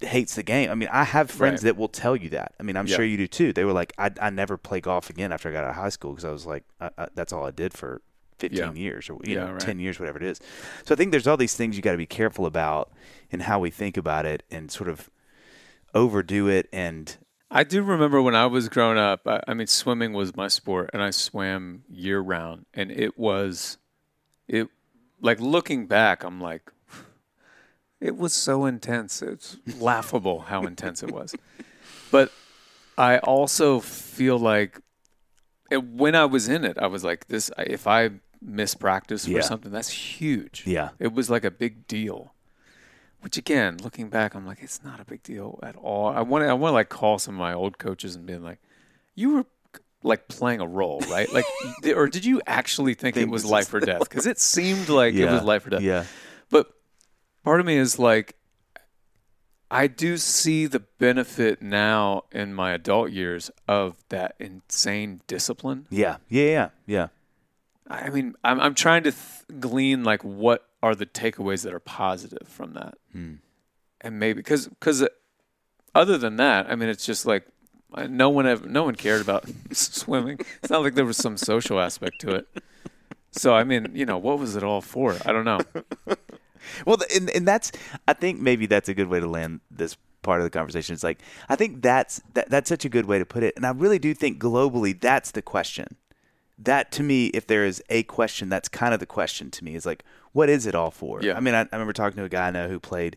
hates the game. I mean, I have friends Right. that will tell you that. I mean, I'm Yeah. sure you do too. They were like, I, I never play golf again after I got out of high school because I was like, I, I, that's all I did for 15 Yeah. years or you Yeah, know, right. 10 years, whatever it is. So I think there's all these things you got to be careful about in how we think about it and sort of overdo it. And I do remember when I was growing up, I, I mean, swimming was my sport and I swam year round. And it was, it, like looking back, I'm like, it was so intense. It's laughable how intense it was. [LAUGHS] But I also feel like it, when I was in it, I was like, this, if I miss practice Yeah. something, that's huge. Yeah. It was like a big deal. Which again, looking back, I'm like, it's not a big deal at all. I want to, I want to like call some of my old coaches and be like, you were like playing a role, right? Like, [LAUGHS] or did you actually think it was life or [LAUGHS] death? Because it seemed like it was life or death. yeah, But part of me is like, I do see the benefit now in my adult years of that insane discipline. yeah, yeah, yeah, yeah. I mean, I'm I'm trying to th- glean like what are the takeaways that are positive from that, Hmm. and maybe because because other than that, I mean, it's just like uh, no one ever no one cared about [LAUGHS] swimming. It's not like there was some social aspect to it. So I mean, you know, what was it all for? I don't know. [LAUGHS] Well, and, and that's I think maybe that's a good way to land this part of the conversation. It's like I think that's that, that's such a good way to put it, and I really do think globally that's the question. That to me, if there is a question, that's kind of the question to me. Is like, what is it all for? Yeah. I mean, I, I remember talking to a guy I know who played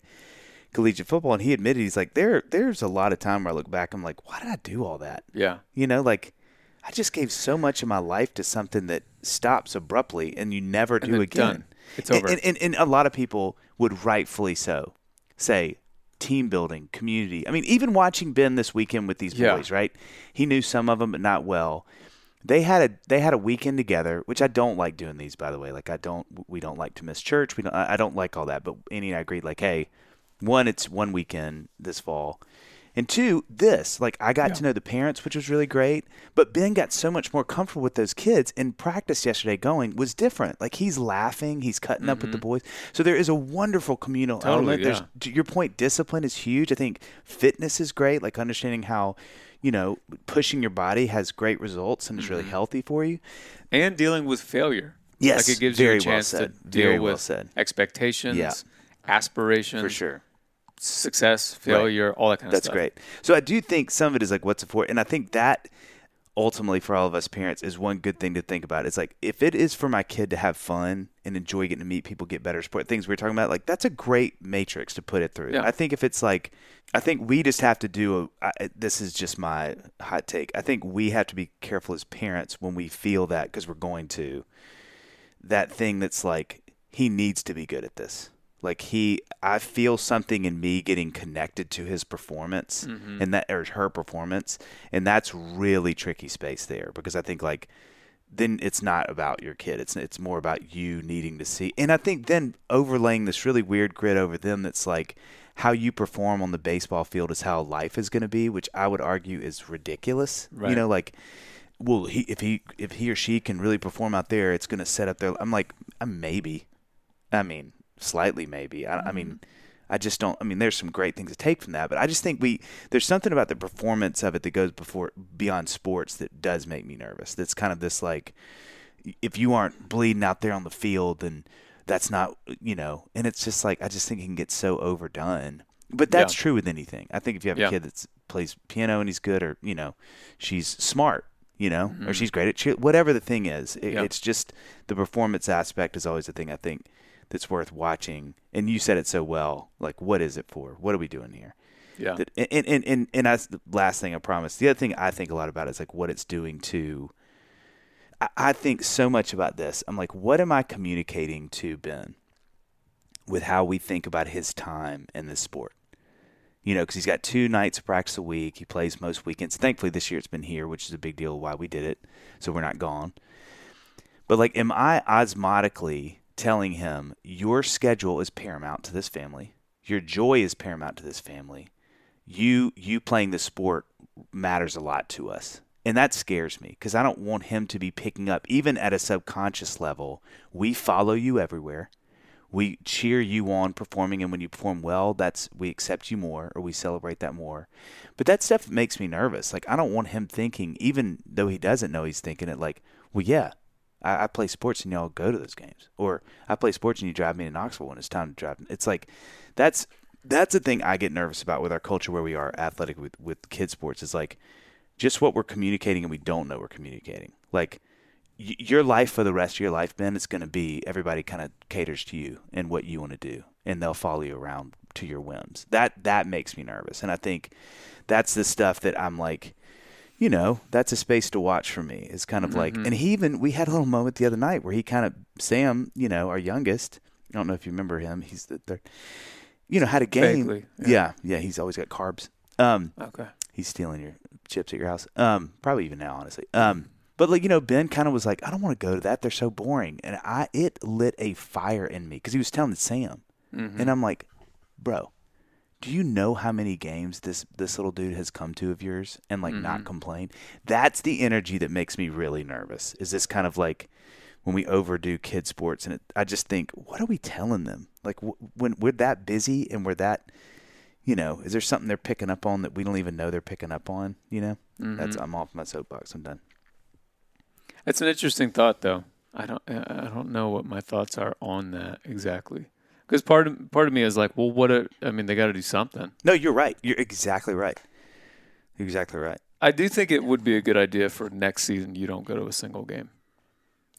collegiate football, and he admitted he's like, there there's a lot of time where I look back, I'm like, why did I do all that? Yeah, You know, like I just gave so much of my life to something that stops abruptly and you never do again. done. It's And- over. And, and, and a lot of people would rightfully so say team building, community. I mean, even watching Ben this weekend with these Yeah. boys, right? He knew some of them, but not well. They had a they had a weekend together, which I don't like doing these, by the way. Like I don't, we don't like to miss church. We don't, I I don't like all that. But Annie and I agreed, like, hey, one, it's one weekend this fall, and two, this. Like I got Yeah. to know the parents, which was really great. But Ben got so much more comfortable with those kids, and practice yesterday going was different. Like he's laughing, he's cutting up with the boys. So there is a wonderful communal Mm-hmm. Totally, element. There's yeah. to your point, discipline is huge. I think fitness is great, like understanding how, you know, pushing your body has great results and is Mm-hmm. really healthy for you. and dealing with failure. Yes, like it gives you a well chance said. to deal well with said. expectations, Yeah. aspirations, For sure. Success, failure, all that kind of That's stuff. That's great. So I do think some of it is like what's it for, and I think that ultimately for all of us parents is one good thing to think about. It's like if it is for my kid to have fun and enjoy getting to meet people, get better support, things we are talking about, like that's a great matrix to put it through. Yeah. I think if it's like, I think we just have to do. A, I, this is just my hot take. I think we have to be careful as parents when we feel that because we're going to that thing that's like he needs to be good at this. Like he, I feel something in me getting connected to his performance Mm-hmm. and that or her performance, and that's really tricky space there because I think like then it's not about your kid. It's it's more about you needing to see. And I think then overlaying this really weird grid over them that's like how you perform on the baseball field is how life is going to be, which I would argue is ridiculous. Right. You know, like well, he if he if he or she can really perform out there, it's going to set up their. I'm like, maybe. I mean, slightly maybe. I, I mean, I just don't. I mean, there's some great things to take from that, but I just think we there's something about the performance of it that goes before beyond sports that does make me nervous. That's kind of this like, if you aren't bleeding out there on the field, then that's not you know. And it's just like I just think it can get so overdone. But that's Yeah. true with anything. I think if you have Yeah. a kid that plays piano and he's good, or you know, she's smart, you know, or she's great at cheer, whatever the thing is, it, Mm-hmm. Yeah. it's just the performance aspect is always the thing I think that's worth watching. And you said it so well. Like, what is it for? What are we doing here? Yeah. That, and, and, and, and that's the last thing I promise. The other thing I think a lot about is like what it's doing to. I, I think so much about this. I'm like, what am I communicating to Ben with how we think about his time in this sport? You know, because he's got two nights of practice a week. He plays most weekends. Thankfully, this year it's been here, which is a big deal why we did it. So we're not gone. But like, am I osmotically telling him your schedule is paramount to this family? Your joy is paramount to this family. You you playing the sport matters a lot to us. And that scares me because I don't want him to be picking up even at a subconscious level. We follow you everywhere. We cheer you on performing and when you perform well, that's we accept you more or we celebrate that more. But that stuff makes me nervous. Like I don't want him thinking, even though he doesn't know he's thinking it like, well yeah, I, I play sports and y'all go to those games. Or I play sports and you drive me to Knoxville when it's time to drive. It's like that's that's the thing I get nervous about with our culture where we are athletic with, with kid sports is like just what we're communicating and we don't know we're communicating. Like y- your life for the rest of your life, Ben, it's going to be everybody kind of caters to you and what you want to do, and they'll follow you around to your whims. That that makes me nervous, and I think that's the stuff that I'm like, you know, that's a space to watch for me. It's kind of like, and he even we had a little moment the other night where he kind of Sam, you know, our youngest. I don't know if you remember him. He's the third. You know, had a game. Vaguely, yeah. yeah. yeah, He's always got carbs. Um, Okay. he's stealing your chips at your house. Um, probably even now, honestly. Um, but like you know, Ben kind of was like, I don't want to go to that. They're so boring, and I it lit a fire in me because he was telling Sam, and I'm like, bro, do you know how many games this this little dude has come to of yours and like not mm-hmm. complain? That's the energy that makes me really nervous. Is this kind of like when we overdo kid sports, and it, I just think, what are we telling them? Like w- when we're that busy and we're that you know, is there something they're picking up on that we don't even know they're picking up on? You know, that's mm-hmm. I'm off my soapbox. I'm done. It's an interesting thought, though. I don't. I don't know what my thoughts are on that exactly. Because part of part of me is like, well, what? A, I mean, they got to do something. No, you're right. You're exactly right. You're exactly right. I do think it would be a good idea for next season. You don't go to a single game,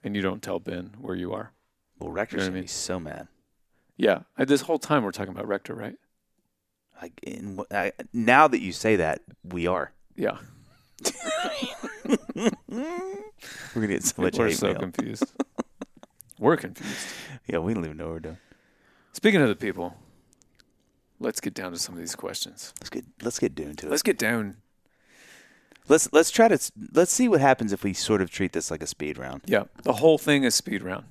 and you don't tell Ben where you are. Well, Rector's You know gonna mean? be so mad. Yeah, I, this whole time we're talking about Rector, right? Like in, I, now that you say that, we are. Yeah, [LAUGHS] We're gonna get so much we're so mail. confused. we're confused. [LAUGHS] Yeah, we don't even know what we're doing. Speaking of the people, let's get down to some of these questions. Let's get let's get doing to it. Let's get down. Let's let's try to let's see what happens if we sort of treat this like a speed round. Yeah, the whole thing is speed round.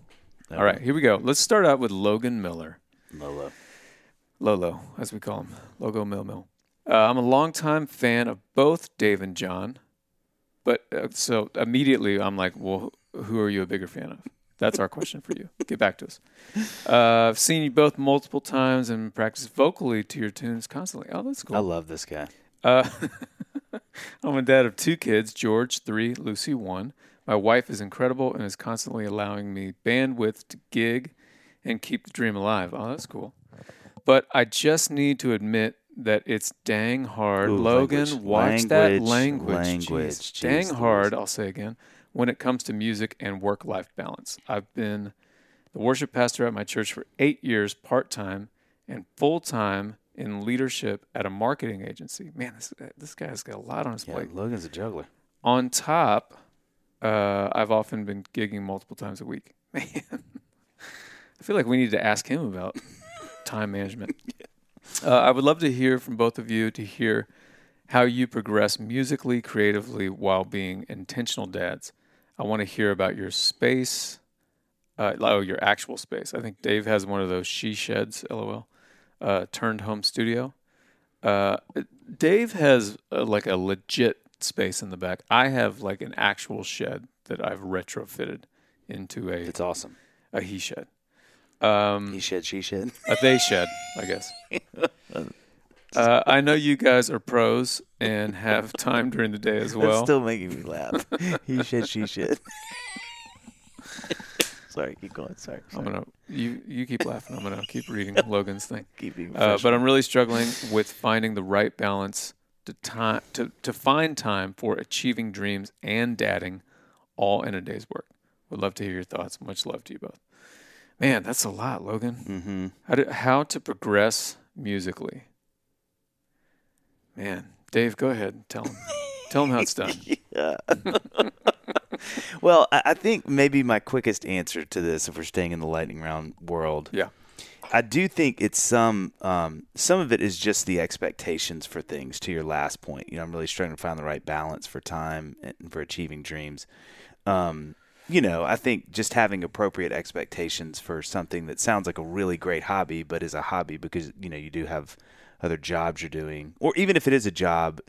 All right, here we go. Let's start out with Logan Miller. Lolo. Lolo, as we call him, Logo Mill Mill. Uh, I'm a longtime fan of both Dave and Jon, but uh, so immediately I'm like, well, who are you a bigger fan of? That's our question for you. Get back to us. Uh, I've seen you both multiple times and practice vocally to your tunes constantly. Oh, that's cool. I love this guy. Uh, [LAUGHS] I'm a dad of two kids, George, three, Lucy, one. My wife is incredible and is constantly allowing me bandwidth to gig and keep the dream alive. Oh, that's cool. But I just need to admit that it's dang hard. Ooh, Logan, language. watch that Language, language. language. Jeez. Jeez Dang hard, I'll say again, when it comes to music and work life balance. I've been the worship pastor at my church for eight years, part time and full time in leadership at a marketing agency. Man, this this guy's got a lot on his Yeah, plate. Logan's a juggler. On top, uh, I've often been gigging multiple times a week. [LAUGHS] Man, I feel like we need to ask him about [LAUGHS] time management. Uh, I would love to hear from both of you to hear how you progress musically, creatively while being intentional dads. I want to hear about your space, uh, oh, your actual space. I think Dave has one of those she sheds, lol, uh, turned home studio. Uh, Dave has uh, like a legit space in the back. I have like an actual shed that I've retrofitted into a It's awesome. a he shed. Um, He shed, she shed. a they shed, I guess. [LAUGHS] Uh, I know you guys are pros and have time during the day as well. That's still making me laugh. [LAUGHS] he shed, she shed. [LAUGHS] sorry, keep going. Sorry. I'm gonna you you keep laughing. I'm gonna [LAUGHS] keep reading Logan's thing. keep being Uh, but. I'm really struggling with finding the right balance to time to, to find time for achieving dreams and dadding, all in a day's work. Would love to hear your thoughts. Much love to you both. Man, that's a lot, Logan. Mm-hmm. How to, how to progress musically? Man, Dave, go ahead. Tell him. tell him how it's done. [LAUGHS] Yeah. [LAUGHS] well, I, I think maybe my quickest answer to this, if we're staying in the lightning round world, Yeah. I do think it's some um, some of it is just the expectations for things. To your last point, you know, I'm really struggling to find the right balance for time and for achieving dreams. Um, you know, I think just having appropriate expectations for something that sounds like a really great hobby, but is a hobby because you know you do have other jobs you're doing, or even if it is a job,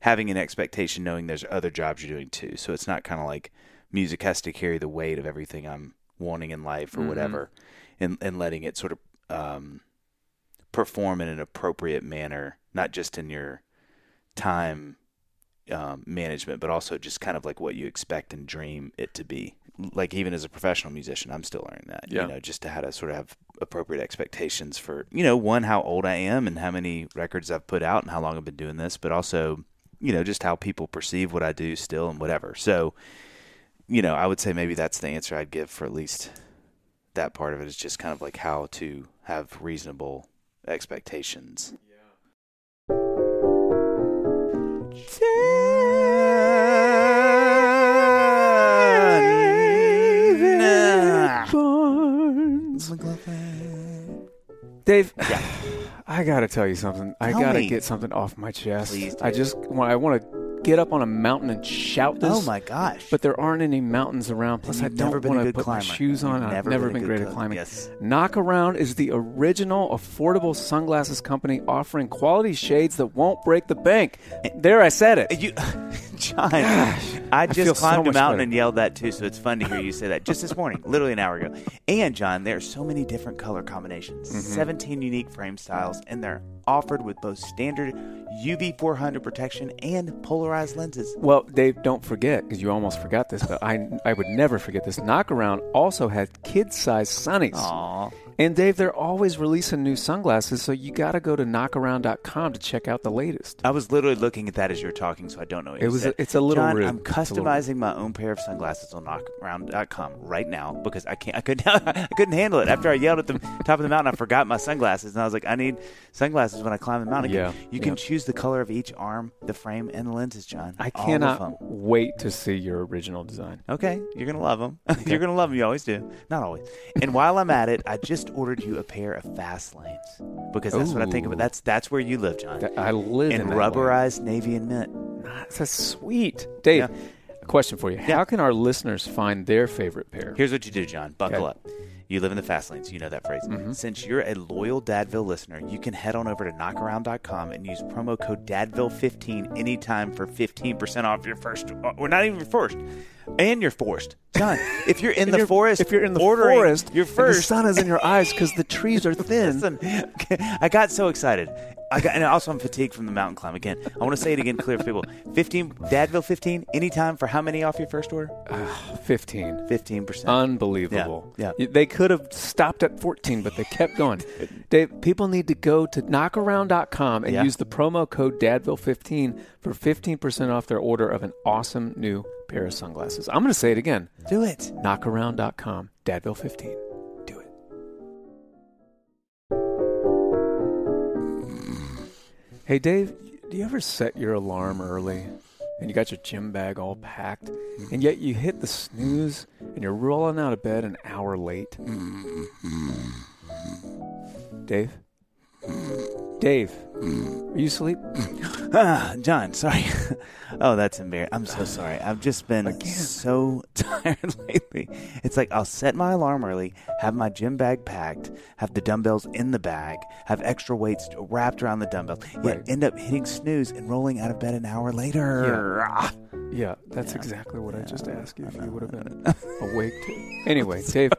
having an expectation knowing there's other jobs you're doing too. So it's not kind of like music has to carry the weight of everything I'm wanting in life or Mhm. whatever, and and letting it sort of um, perform in an appropriate manner, not just in your time um, management, but also just kind of like what you expect and dream it to be. Like even as a professional musician, I'm still learning that. Yeah. You know, just to how to sort of have appropriate expectations for you know one how old I am and how many records I've put out and how long I've been doing this, but also you know just how people perceive what I do still and whatever. So you know, I would say maybe that's the answer I'd give for at least that part of it is just kind of like how to have reasonable expectations. Dave, yeah. [SIGHS] I gotta tell you something. I Tell gotta me. get something off my chest. Please I just want. I want to get up on a mountain and shout this. Oh my gosh! But there aren't any mountains around. Plus, Plus, I you've never don't been a want to good put my shoes on. You've I've never never been a been great at climbing. Yes. Knockaround is the original affordable sunglasses company offering quality shades that won't break the bank. Eh. There, I said it. You, [LAUGHS] Jon, I just so climbed a mountain better. and yelled that too, so it's fun to hear you say that just this morning, literally an hour ago. And Jon, there are so many different color combinations, Mm-hmm. 17 unique frame styles, and they're offered with both standard UV 400 protection and polarized lenses. Well, Dave, don't forget because you almost forgot this, but I I would never forget this. Knockaround also had kid-sized sunnies. Aw. And Dave, they're always releasing new sunglasses, so you got to go to knockaround.com to check out the latest. I was literally looking at that as you were talking, so I don't know. What It was said. it's a little Jon, rude. I'm customizing my own pair of sunglasses on knockaround.com right now because I can't. I couldn't. [LAUGHS] I couldn't handle it after I yelled at the top of the mountain. I forgot my sunglasses, and I was like, I need sunglasses when I climb the mountain. Yeah, You can yeah. choose the color of each arm, the frame, and the lenses, Jon. I cannot wait to see your original design. Okay, you're gonna love them. [LAUGHS] you're gonna love them. You always do. Not always. And while I'm at it, I just ordered you a pair of fast lanes because that's what I think of. That's that's where you live, Jon. I live in in rubberized navy and mint. That's sweet. Dave, Yeah. a question for you. How can our listeners find their favorite pair? Here's what you do, Jon. Buckle Okay. up. You live in the fast lanes. You know that phrase. Mhm. Since you're a loyal Dadville listener, you can head on over to knockaround.com and use promo code Dadville15 anytime for 15% off your first, or not even your first, and your forced. Jon, if you're in [LAUGHS] the you're- forest, if you're in the ordering forest, your and first. the sun is in your eyes because the trees are [LAUGHS] thin. Listen, [LAUGHS] I got so excited. I got, and also I'm fatigued from the mountain climb again. I want to say it again clear for people. 15, Dadville 15, anytime for how many off your first order? [SIGHS] Fifteen. 15%. Unbelievable. Yeah, Y- They could have stopped at 14, but they kept going. Dave, people need to go to knockaround.com and Yeah. use the promo code DADVILLE15 for 15% off their order of an awesome new pair of sunglasses. I'm going to say it again. do it. Knockaround.com, DADVILLE15. Do it. Hey, Dave, do you ever set your alarm early and you got your gym bag all packed and yet you hit the snooze and you're rolling out of bed an hour late? Mm-hmm. Dave? Dave, are you asleep? [LAUGHS] Ah, Jon, sorry. [LAUGHS] oh, that's embarrassing. I'm so sorry. I've just been so [LAUGHS] tired lately. It's like I'll set my alarm early, have my gym bag packed, have the dumbbells in the bag, have extra weights wrapped around the dumbbells, yet Right. end up hitting snooze and rolling out of bed an hour later. Ah. Yeah, that's exactly what I just asked you if you would have been awake to. Anyway, Dave,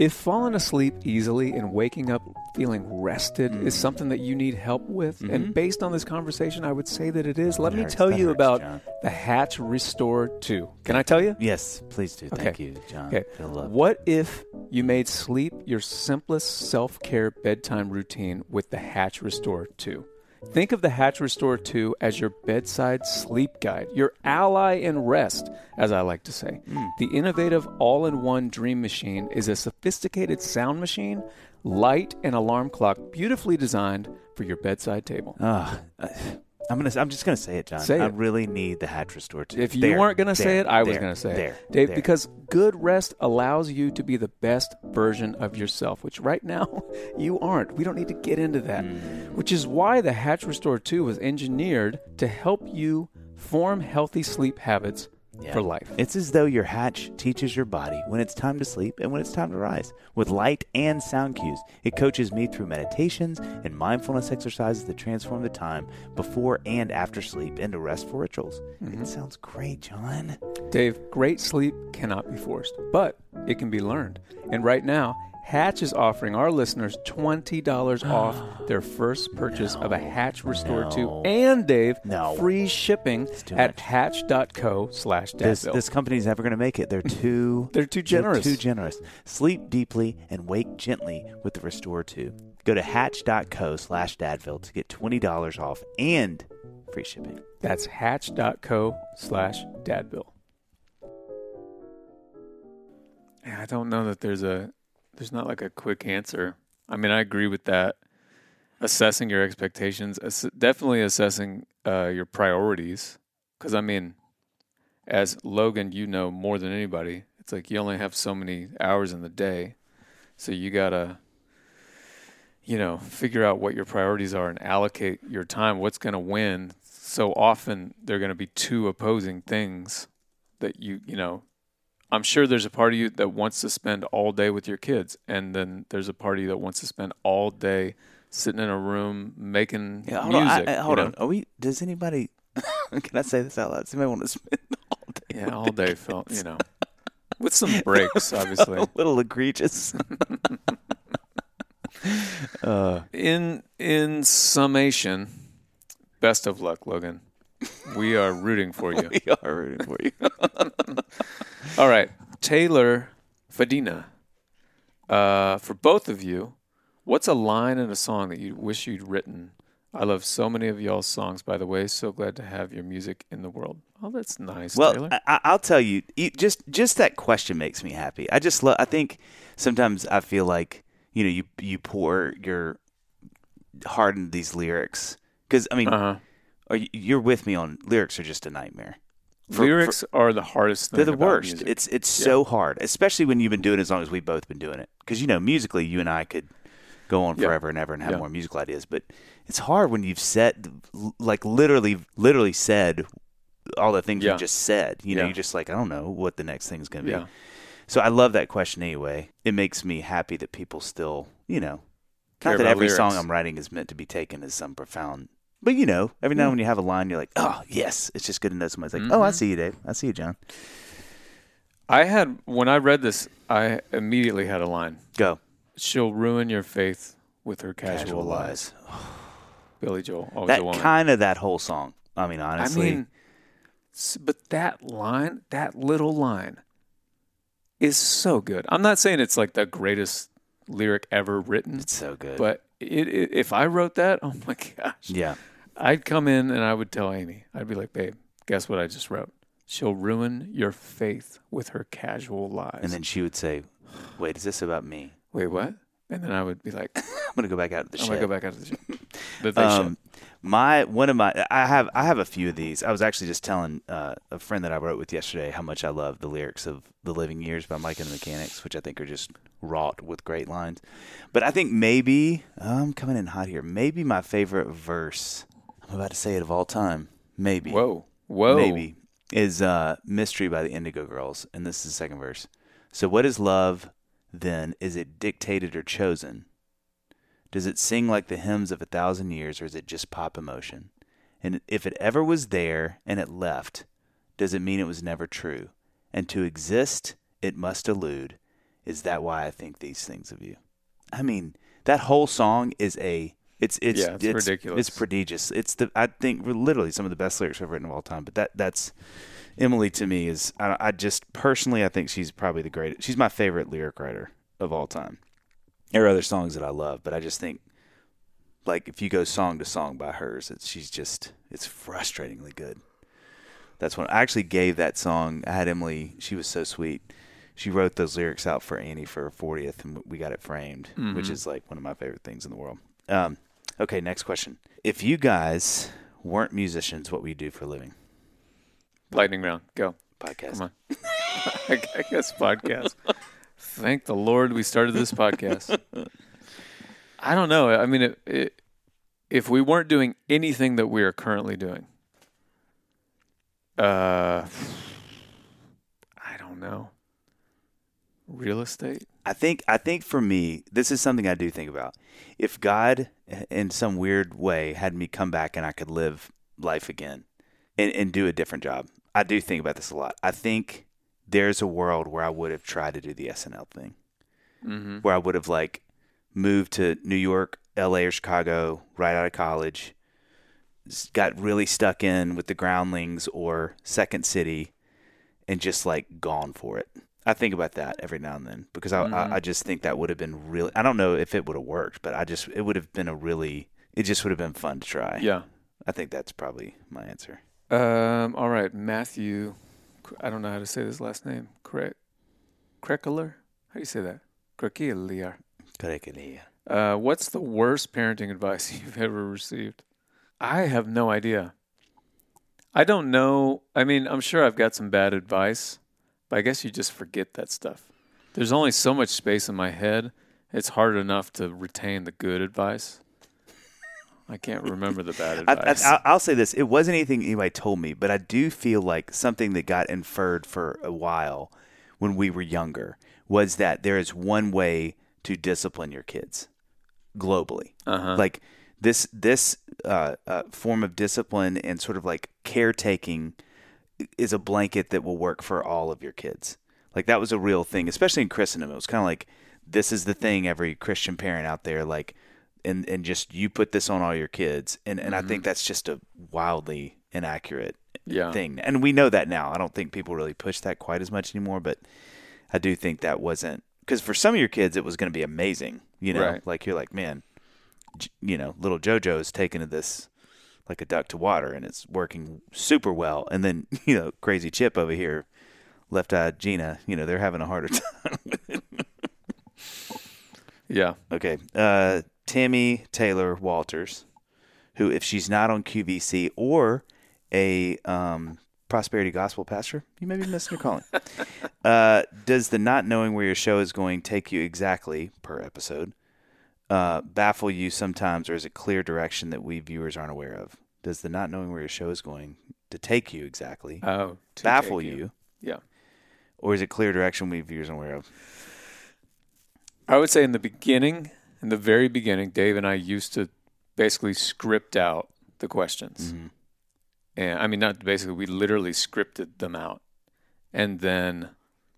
if falling asleep easily and waking up feeling rested is mm. something that you need help with, and mm-hmm. based on this conversation, I would say that it is. Let That me hurts, tell you hurts, about Jon. the Hatch Restore 2. Can I tell you? Yes, please do. Thank Okay. you, Jon. Okay. What if you made sleep your simplest self care bedtime routine with the Hatch Restore 2? Think of the Hatch Restore 2 as your bedside sleep guide, your ally in rest, as I like to say. The innovative all in one dream machine is a sophisticated sound machine, light, and alarm clock beautifully designed for your bedside table. Ah, uh, I'm gonna. I'm just gonna say it, Jon. Say I it. really need the Hatch Restore 2. If you There, weren't going to say it, I was going to say there, it. Dave, there. because good rest allows you to be the best version of yourself, which right now [LAUGHS] you aren't. We don't need to get into that. Mm. Which is why the Hatch Restore 2 was engineered to help you form healthy sleep habits Yeah. for life. It's as though your hatch teaches your body when it's time to sleep and when it's time to rise. With light and sound cues, it coaches me through meditations and mindfulness exercises that transform the time before and after sleep into restful rituals. Mm-hmm. It sounds great, Jon. Dave, great sleep cannot be forced, but it can be learned. And right now, Hatch is offering our listeners $20 [GASPS] off their first purchase of a Hatch Restore No. 2 and Dave, No. free shipping too at much. hatch.co slash This, dadville. this company's never going to make it. They're [LAUGHS] too They're too generous. too generous. Sleep deeply and wake gently with the Restore 2. Go to hatch.co slash dadville to get $20 off and free shipping. That's hatch.co slash dadville. Yeah, I don't know that there's a there's not like a quick answer. I mean, I agree with that. Assessing your expectations, ass- definitely assessing uh, your priorities. Because I mean, as Logan, you know more than anybody. It's like you only have so many hours in the day, so you gotta, you know, figure out what your priorities are and allocate your time. What's to win? So often they're going to be two opposing things that you, you know, I'm sure there's a part of you that wants to spend all day with your kids, and then there's a part of you that wants to spend all day sitting in a room making Yeah, hold on. music. I- I- you hold know? on. Are we? Does anybody? [LAUGHS] can I say this out loud? Does anybody want to spend [LAUGHS] all day? Yeah, all day felt, you know, with some breaks, [LAUGHS] obviously. a little egregious. uh, In in summation, best of luck, Logan. We are rooting for you. [LAUGHS] we are rooting for you. [LAUGHS] All right, Taylor Fadina. Uh, for both of you, what's a line in a song that you wish you'd written? I love so many of y'all's songs, by the way. So glad to have your music in the world. Oh, that's nice, well, Taylor. I, I- I'll tell you. e- Just just that question makes me happy. I just love. I think sometimes I feel like you know you you pour your heart into these lyrics because I mean, uh-huh. Oh, are you, you're with me on lyrics are just a nightmare. For- Lyrics are the hardest thing. They're the worst. music. It's it's so hard, especially when you've been doing it as long as we've both been doing it. Because you know, musically, you and I could go on Yeah. forever and ever and have Yeah. more musical ideas. But it's hard when you've said, like, literally, literally said all the things Yeah. you just said. You know, Yeah. you're just like, I don't know what the next thing's going to be. yeah. So I love that question anyway. It makes me happy that people still, you know, Care not that every song. I'm writing is meant to be taken as some profound. But you know, every now and Yeah. when you have a line, you're like, oh yes, it's just good to know somebody's like, oh, I Mhm. see you, Dave. I see you, Jon. I had when I read this, I immediately had a line. Go. She'll ruin your faith with her casual, lies. [SIGHS] Billy Joel, always a That kind of that whole song. I mean, honestly, I mean, but that line, that little line, is so good. I'm not saying it's like the greatest lyric ever written, it's so good. but it, it, if I wrote that, oh my gosh, yeah, I'd come in and I would tell Amy, I'd be like, babe, guess what I just wrote? She'll ruin your faith with her casual lies. and then she would say, "Wait, is this about me?" wait, what? And then I would be like, [LAUGHS] I'm gonna go back out to the I'm shed. gonna go back out to the show. [LAUGHS] But they Um, my one of my I have I have a few of these. I was actually just telling uh, a friend that I wrote with yesterday how much I love the lyrics of "The Living Years" by Mike and the Mechanics, which I think are just wrought with great lines. But I think maybe I'm coming in hot here. Maybe my favorite verse. I'm about to say it of all time. Maybe. Whoa. Whoa. Maybe is uh, "Mystery" by the Indigo Girls, and this is the second verse. So, what is love? Then is it dictated or chosen? Does it sing like the hymns of a thousand years, or is it just pop emotion? And if it ever was there and it left, does it mean it was never true? And to exist, it must elude. Is that why I think these things of you? I mean, that whole song is a it's it's Yeah, it's ridiculous. It's prodigious. It's the I think literally some of the best lyrics I've written of all time. But that that's Emily to me is I, I just personally I think she's probably the greatest. She's my favorite lyric writer of all time. There are other songs that I love, but I just think like if you go song to song by hers, it's she's just it's frustratingly good. That's when I actually gave that song. I had Emily. She was so sweet. She wrote those lyrics out for Annie for her 40th, and we got it framed, which is like one of my favorite things in the world. Um, okay, next question. If you guys weren't musicians, what would you do for a living? Lightning round. Go. Podcast. Come on. [LAUGHS] I guess podcast. Thank the Lord we started this podcast. I don't know. I mean, it, it, if we weren't doing anything that we are currently doing, uh, I don't know. Real estate? I think I think for me, this is something I do think about. If God, in some weird way, had me come back and I could live life again and, and do a different job, I do think about this a lot. I think there's a world where I would have tried to do the SNL thing, Mm-hmm. where I would have like moved to New York, L.A. or Chicago right out of college, got really stuck in with the Groundlings or Second City, and just like gone for it. I think about that every now and then because I, Mhm. I, I just think that would have been really. I don't know if it would have worked, but I just it would have been a really. It just would have been fun to try. Yeah. I think that's probably my answer. Um, all right, Matthew. I don't know how to say this last name. Correct. Krekeler? How do you say that? Krekeler. Uh, what's the worst parenting [LAUGHS] advice you've ever received? I have no idea. I don't know. I mean, I'm sure I've got some bad advice, but I guess you just forget that stuff. There's only so much space in my head. It's hard enough to retain the good advice. I can't remember the bad [LAUGHS] advice. I, I'll say this: it wasn't anything anybody told me, but I do feel like something that got inferred for a while when we were younger was that there is one way to discipline your kids globally. uh-huh. Like this this uh, uh, form of discipline and sort of like caretaking is a blanket that will work for all of your kids. Like that was a real thing, especially in Christendom. It was kind of like this is the thing every Christian parent out there like and and just you put this on all your kids and and I think mm-hmm. that's just a wildly inaccurate Yeah. thing. And we know that now. I don't think people really push that quite as much anymore, but I do think that wasn't because for some of your kids it was going to be amazing. You know, Right. like you're like, man, J- you know, little JoJo is taking to this like a duck to water, and it's working super well. And then [LAUGHS] you know, crazy Chip over here, left eyed Gina, you know, they're having a harder [LAUGHS] time. Yeah. Okay, uh, Tammy Taylor Walters, who if she's not on QVC or a um, prosperity gospel pastor, you may be missing your calling. [LAUGHS] uh, does the not knowing where your show is going take you exactly per episode? Uh, baffle you sometimes, or is it clear direction that we viewers aren't aware of? Does the not knowing where your show is going to take you exactly Oh. to baffle take you. Yeah. or is it clear direction we viewers aware of? I would say in the beginning, in the very beginning, Dave and I used to basically script out the questions. Mhm. And I mean, not basically, we literally scripted them out. And then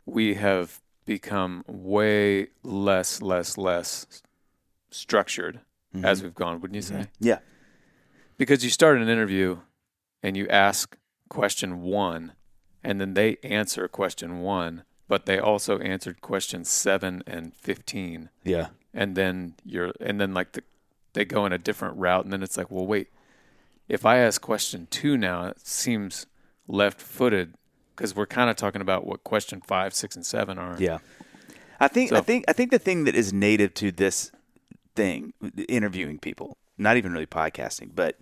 we have become way less, less, less structured Mhm. as we've gone, wouldn't you say? Yeah. Because you start an interview and you ask question one, and then they answer question one, but they also answered questions seven and 15 Yeah. and then you're and then like the, they go in a different route and then it's like well wait if i ask question two now it seems left-footed because we're kind of talking about what question five six and seven are Yeah. I think I think I think the thing that is native to this thing, interviewing people, not even really podcasting, but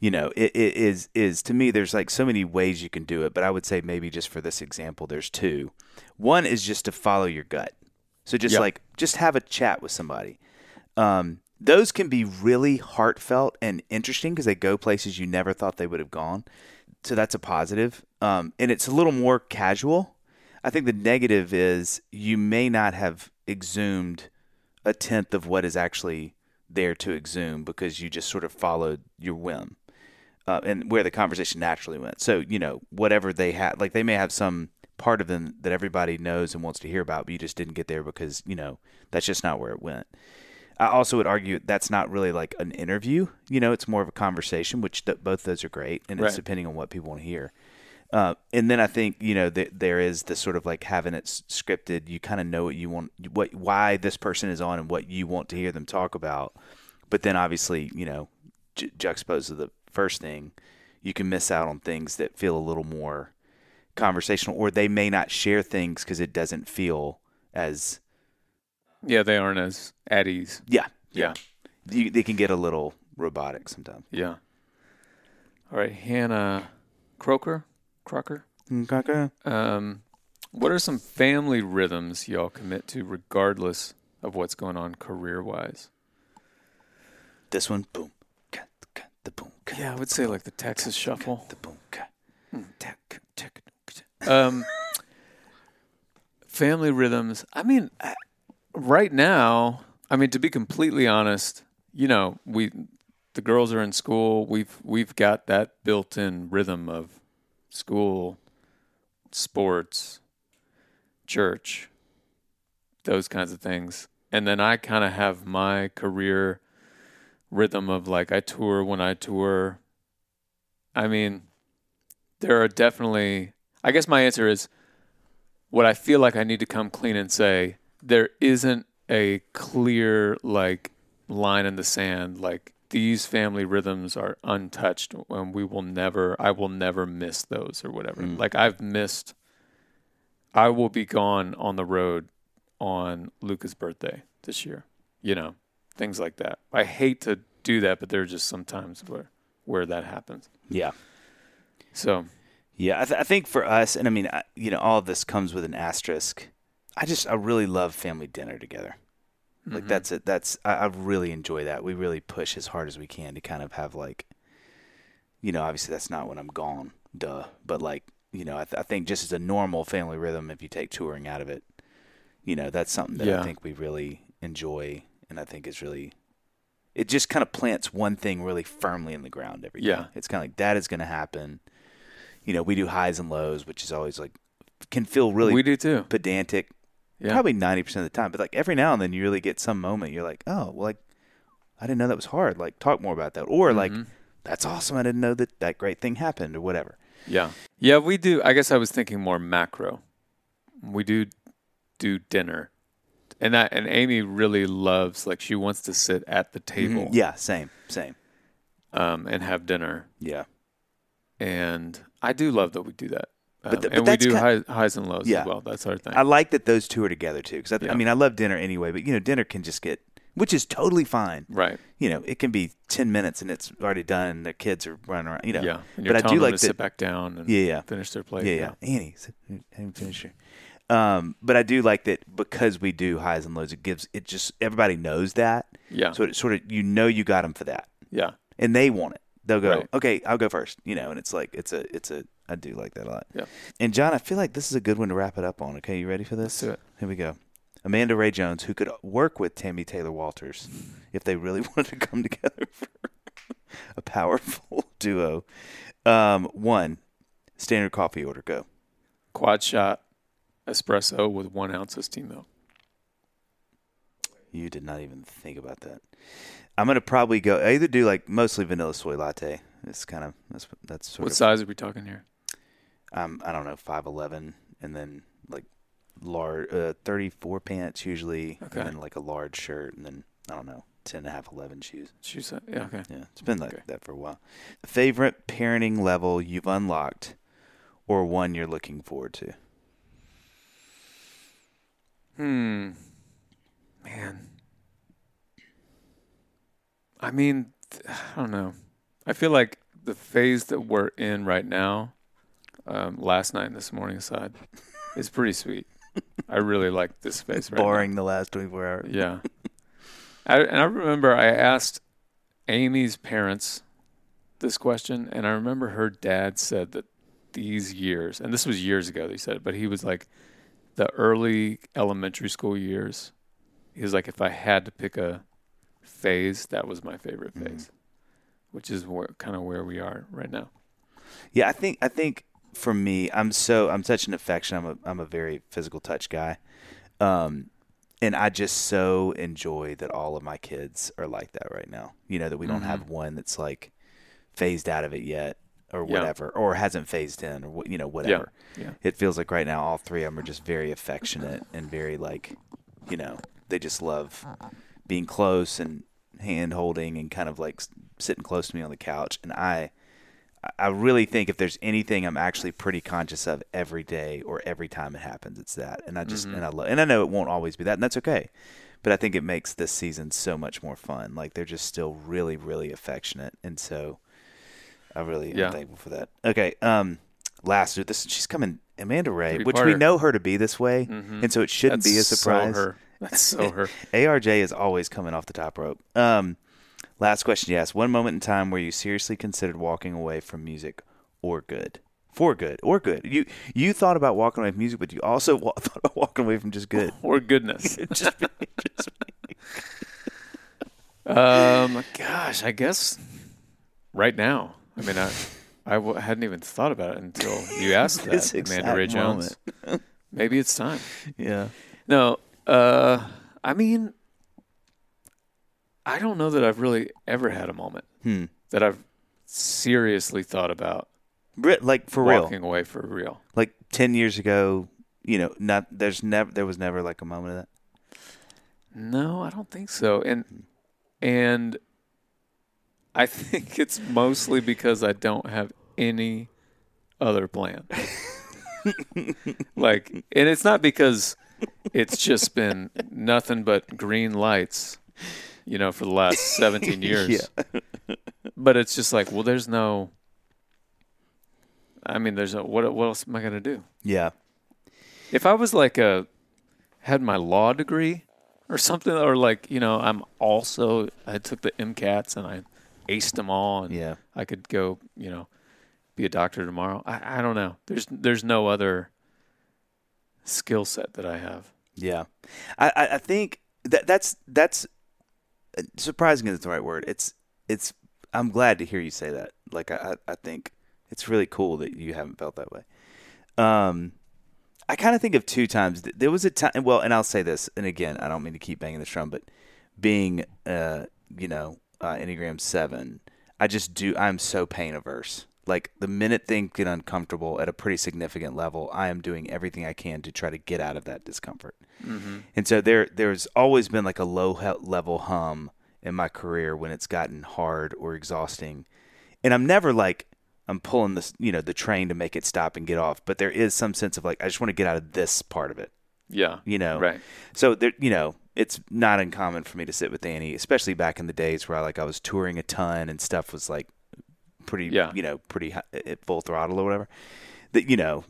you know, it, it is is to me there's like so many ways you can do it, but I would say maybe just for this example there's two. One is just to follow your gut. So just Yeah. like just have a chat with somebody. Um, those can be really heartfelt and interesting because they go places you never thought they would have gone. So that's a positive. Um, and it's a little more casual. I think the negative is you may not have exhumed a tenth of what is actually there to exhume because you just sort of followed your whim uh, and where the conversation naturally went. So, you know, whatever they had, like they may have some part of them that everybody knows and wants to hear about, but you just didn't get there because, you know, that's just not where it went. I also would argue that's not really like an interview. You know, it's more of a conversation, which th- both those are great, and it's depending on what people want to hear. Uh, and then I think you know th- there is the sort of like having it s- scripted. You kind of know what you want, what why this person is on, and what you want to hear them talk about. But then obviously, you know, ju- juxtaposed to the first thing, you can miss out on things that feel a little more conversational, or they may not share things because it doesn't feel as Yeah, they aren't as at ease. yeah Yeah. you, they can get a little robotic sometimes. Yeah. All right, Hannah Croker, Crocker. Um, what are some family rhythms y'all commit to, regardless of what's going on career-wise? This one, boom, the boom, Yeah, I would say like the Texas Shuffle. the boom, ka. Um, family rhythms. I mean, I- right now, I mean to be completely honest, you know, we the girls are in school. We've we've got that built-in rhythm of school, sports, church, those kinds of things. And then I kind of have my career rhythm of like I tour when I tour. I mean, there are definitely I guess my answer is what I feel like I need to come clean and say there isn't a clear like line in the sand like these family rhythms are untouched and we will never I will never miss those or whatever. Mm. Like I've missed I will be gone on the road on Luca's birthday this year. You know, things like that. I hate to do that, but there are just sometimes where where that happens. Yeah, So yeah. I, th- I think for us, and I mean, I, you know, all of this comes with an asterisk. I just, I really love family dinner together. Like mhm. that's it. That's I, I really enjoy that. We really push as hard as we can to kind of have like, you know, obviously that's not when I'm gone, duh. But like, you know, I, th- I think just as a normal family rhythm, if you take touring out of it, you know, that's something that I think we really enjoy, and I think is really, it just kind of plants one thing really firmly in the ground every Yeah. day. It's kind of like that is going to happen. You know, we do highs and lows, which is always like can feel really we do too. pedantic Yeah. probably 90% of the time but like every now and then you really get some moment you're like oh well like i didn't know that was hard like talk more about that or like Mhm. that's awesome i didn't know that that great thing happened or whatever Yeah. Yeah, we do. I guess I was thinking more macro. We do do dinner. And that and Amy really loves like she wants to sit at the table Mhm. yeah same same um and have dinner. yeah And I do love that we do that. Um, But th- but and we that's do high, highs and lows Yeah. as well. That's our thing. i like that those two are together too because I, Yeah. I mean i love dinner anyway but you know dinner can just get which is totally fine right. you know it can be 10 minutes and it's already done and the kids are running around you know Yeah. And but I do them like to sit back down and yeah yeah finish their plate. yeah, yeah. Annie, sit- haven't finished. Um, but I do like that because we do highs and lows. It gives it just everybody knows that, Yeah. so it sort of you know you got them for that, yeah. and they want it. They'll go, Right. okay, I'll go first, you know. And it's like it's a it's a I do like that a lot. Yeah. And Jon, I feel like this is a good one to wrap it up on. Okay, you ready for this? Let's do it. Here we go. Amanda Ray Jones, who could work with Tammy Taylor Walters if they really [LAUGHS] wanted to come together for [LAUGHS] a powerful [LAUGHS] duo. Um, one, standard coffee order, go. Quad shot espresso with one ounce of steam milk. You did not even think about that. I'm gonna probably go I either do like mostly vanilla soy latte. It's kind of that's that's sort What of size are we talking here? Um I don't know five eleven and then like large uh, thirty four pants usually Okay. and then like a large shirt and then I don't know ten and a half eleven shoes. Shoes. Yeah. Okay. Yeah, it's been like Okay. that for a while. Favorite parenting level you've unlocked, or one you're looking forward to? Hmm. Man. I mean, I don't know. I feel like the phase that we're in right now, um, last night and this morning aside, is pretty sweet. I really like this space right now. Boring the last 24 hours. Yeah. I, and I remember I asked Amy's parents this question, and I remember her dad said that these years, and this was years ago, they said, but he was like, the early elementary school years, he was like, if I had to pick a phase, that was my favorite Mhm. phase, which is where, kind of where we are right now. Yeah, I think I think for me, I'm so I'm such an affection. I'm a I'm a very physical touch guy, um, and I just so enjoy that all of my kids are like that right now. You know that we don't Mhm. have one that's like phased out of it yet, or Yeah. whatever, or hasn't phased in, or you know whatever. yeah. It feels like right now all three of them are just very affectionate and very like, you know, they just love being close and hand holding and kind of like sitting close to me on the couch. And I, I really think if there's anything I'm actually pretty conscious of every day or every time it happens, it's that. And I just Mhm. and I love and I know it won't always be that, and that's okay. But I think it makes this season so much more fun. Like they're just still really, really affectionate, and so I really Yeah. am thankful for that. Okay, um, last this she's coming, Amanda Ray, which we know her to be this way, Mhm. and so it shouldn't be a surprise. So her. That's so her. [LAUGHS] ARJ is always coming off the top rope. Um, last question, yes. One moment in time where you seriously considered walking away from music or good, for good or good. You you thought about walking away from music, but you also wa- [LAUGHS] thought about walking away from just good. [LAUGHS] or goodness. [LAUGHS] just, just Um, gosh, I guess right now. I mean, I I w- hadn't even thought about it until you asked that, Amanda Ray Jones. Maybe it's time. yeah. No, uh, I mean, I don't know that I've really ever had a moment Hmm. that I've seriously thought about Like for real, walking away for real. like ten years ago. You know, not there's never there was never like a moment of that. No, I don't think so. And and I think [LAUGHS] it's mostly because I don't have any other plan. [LAUGHS] like and it's not because it's just been nothing but green lights, you know, for the last [LAUGHS] 17 years. Yeah. But it's just like, well there's no I mean, there's no what what else am I going to do? Yeah. If I was like a had my law degree or something, or like you know, I'm also I took the MCATs and I aced them all, and Yeah. I could go, you know, be a doctor tomorrow. I, I don't know. There's there's no other skill set that I have. Yeah, I, I, think that that's that's surprising is the right word. It's it's. I'm glad to hear you say that. Like I, I think it's really cool that you haven't felt that way. Um, I kind of think of two times. There was a time. Well, and I'll say this, and again, I don't mean to keep banging the drum, but being, uh, you know, uh, Enneagram Seven, I just do. I'm so pain averse. Like the minute things get uncomfortable at a pretty significant level, I am doing everything I can to try to get out of that discomfort. Mm-hmm. And so there there's always been like a low level hum in my career when it's gotten hard or exhausting. And I'm never like I'm pulling this, you know, the train to make it stop and get off, but there is some sense of like I just want to get out of this part of it, Yeah. you know. Right. So there, you know, it's not uncommon for me to sit with Annie, especially back in the days where I like I was touring a ton and stuff was like pretty, Yeah. you know, pretty at full throttle or whatever. That you know,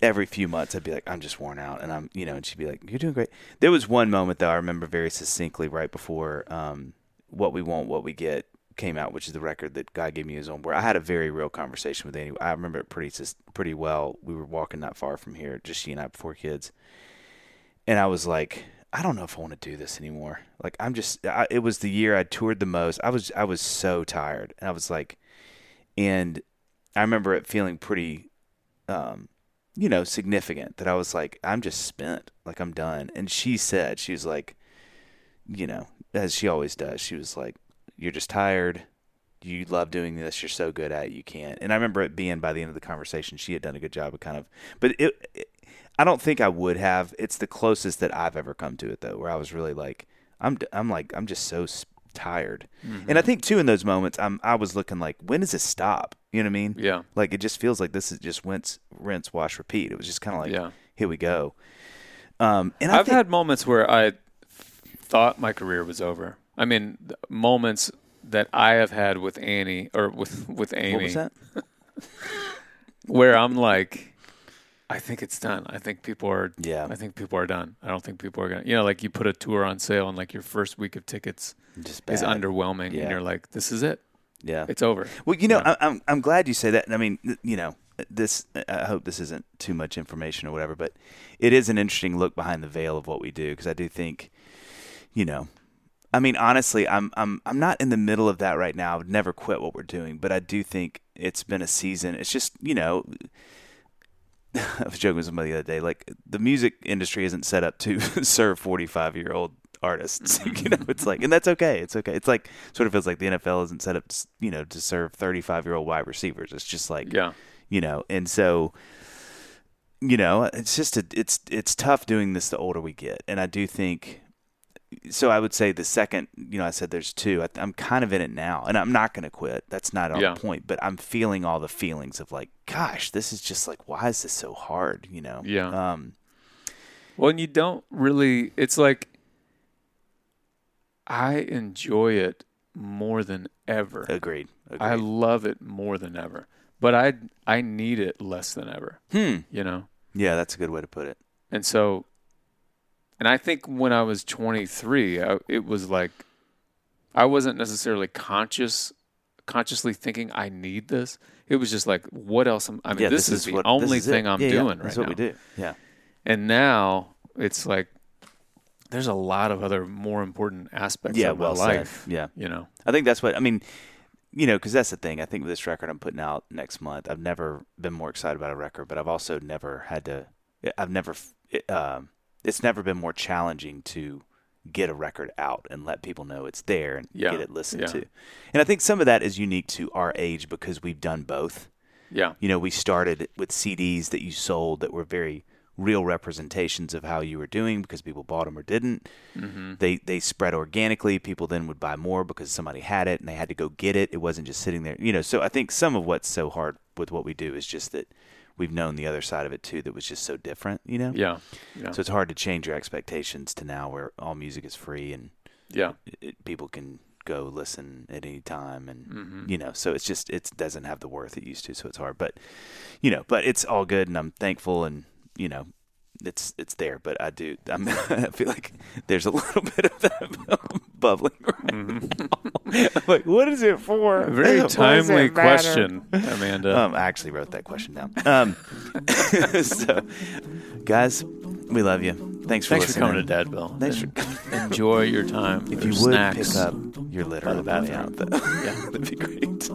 every few months I'd be like, I'm just worn out, and I'm, you know, and she'd be like, You're doing great. There was one moment though I remember very succinctly right before um, "What We Want, What We Get" came out, which is the record that God gave me his own. Where I had a very real conversation with Annie. I remember it pretty pretty well. We were walking not far from here, just she and I before kids, and I was like. I don't know if I want to do this anymore. Like I'm just I, it was the year I toured the most. I was I was so tired. And I was like and I remember it feeling pretty um you know, significant that I was like I'm just spent. Like I'm done. And she said she was like you know, as she always does. She was like you're just tired. You love doing this. You're so good at it. You can't. And I remember it being by the end of the conversation, she had done a good job of kind of, but it, it I don't think I would have. It's the closest that I've ever come to it though, where I was really like, I'm, I'm like, I'm just so tired. Mm-hmm. And I think too in those moments, I'm, I was looking like, when does this stop? You know what I mean? Yeah. Like it just feels like this is just rinse, rinse, wash, repeat. It was just kind of like, yeah. here we go. Um, and I I've think, had moments where I thought my career was over. I mean, moments that I have had with Annie or with with Amy, what was that? [LAUGHS] where I'm like, I think it's done. I think people are. Yeah. I think people are done. I don't think people are gonna. You know, like you put a tour on sale and like your first week of tickets Just is underwhelming, Yeah. and you're like, this is it. Yeah. It's over. Well, you know, Yeah. I, I'm I'm glad you say that. And I mean, you know, this. I hope this isn't too much information or whatever, but it is an interesting look behind the veil of what we do because I do think, you know, I mean, honestly, I'm I'm I'm not in the middle of that right now. I would never quit what we're doing, but I do think it's been a season. It's just you know. [LAUGHS] I was joking with somebody the other day. Like the music industry isn't set up to [LAUGHS] serve 45 year old artists. [LAUGHS] you know, mm-hmm. it's like, and that's okay. It's okay. It's like sort of feels like the NFL isn't set up, to, you know, to serve 35 year old wide receivers. It's just like, Yeah. you know, and so, you know, it's just a, it's it's tough doing this the older we get, and I do think. So I would say the second, you know, I said there's two. I, I'm kind of in it now, and I'm not going to quit. That's not on Yeah. point, but I'm feeling all the feelings of like, gosh, this is just like, why is this so hard? You know? Yeah. Um, Well, and you don't really. It's like I enjoy it more than ever. agreed. agreed. I love it more than ever, but I I need it less than ever. hmm. You know, Yeah, that's a good way to put it. and so, and I think when I was 23, I, it was like I wasn't necessarily conscious, consciously thinking I need this. It was just like, what else? Am, I mean, yeah, this, is, the what- only is thing it. I'm Yeah, yeah, doing right That's now. what we do. Yeah. And now it's like there's a lot of other more important aspects Yeah, of my well said. life. Yeah. You know. I think that's what I mean. You know, because that's the thing. I think with this record I'm putting out next month, I've never been more excited about a record, but I've also never had to. I've never. Um, it's never been more challenging to get a record out and let people know it's there and Yeah, get it listened yeah. to. And I think some of that is unique to our age because we've done both. Yeah. You know, we started with CDs that you sold that were very real representations of how you were doing because people bought them or didn't. Mm-hmm. They they spread organically. People then would buy more because somebody had it and they had to go get it. It wasn't just sitting there. You know, so I think some of what's so hard with what we do is just that we've known the other side of it too that was just so different, you know? Yeah. Yeah. So it's hard to change your expectations to now where all music is free and yeah. it, it- people can go listen at any time and Mhm. you know so it's just it doesn't have the worth it used to so it's hard but you know but it's all good and i'm thankful and you know it's it's there, but I do. I'm, [LAUGHS] i feel like there's a little [LAUGHS] bit of that [LAUGHS] bubbling right mm-hmm. Like, what is it for? A very timely question, Amanda. Um, I actually wrote that question down. Um, so, guys, we love you. Thanks for Thanks listening. for coming to Dadville. Thanks for enjoy your time. If you would snacks pick up your litter on the bathroom, out, though. yeah, that'd be great.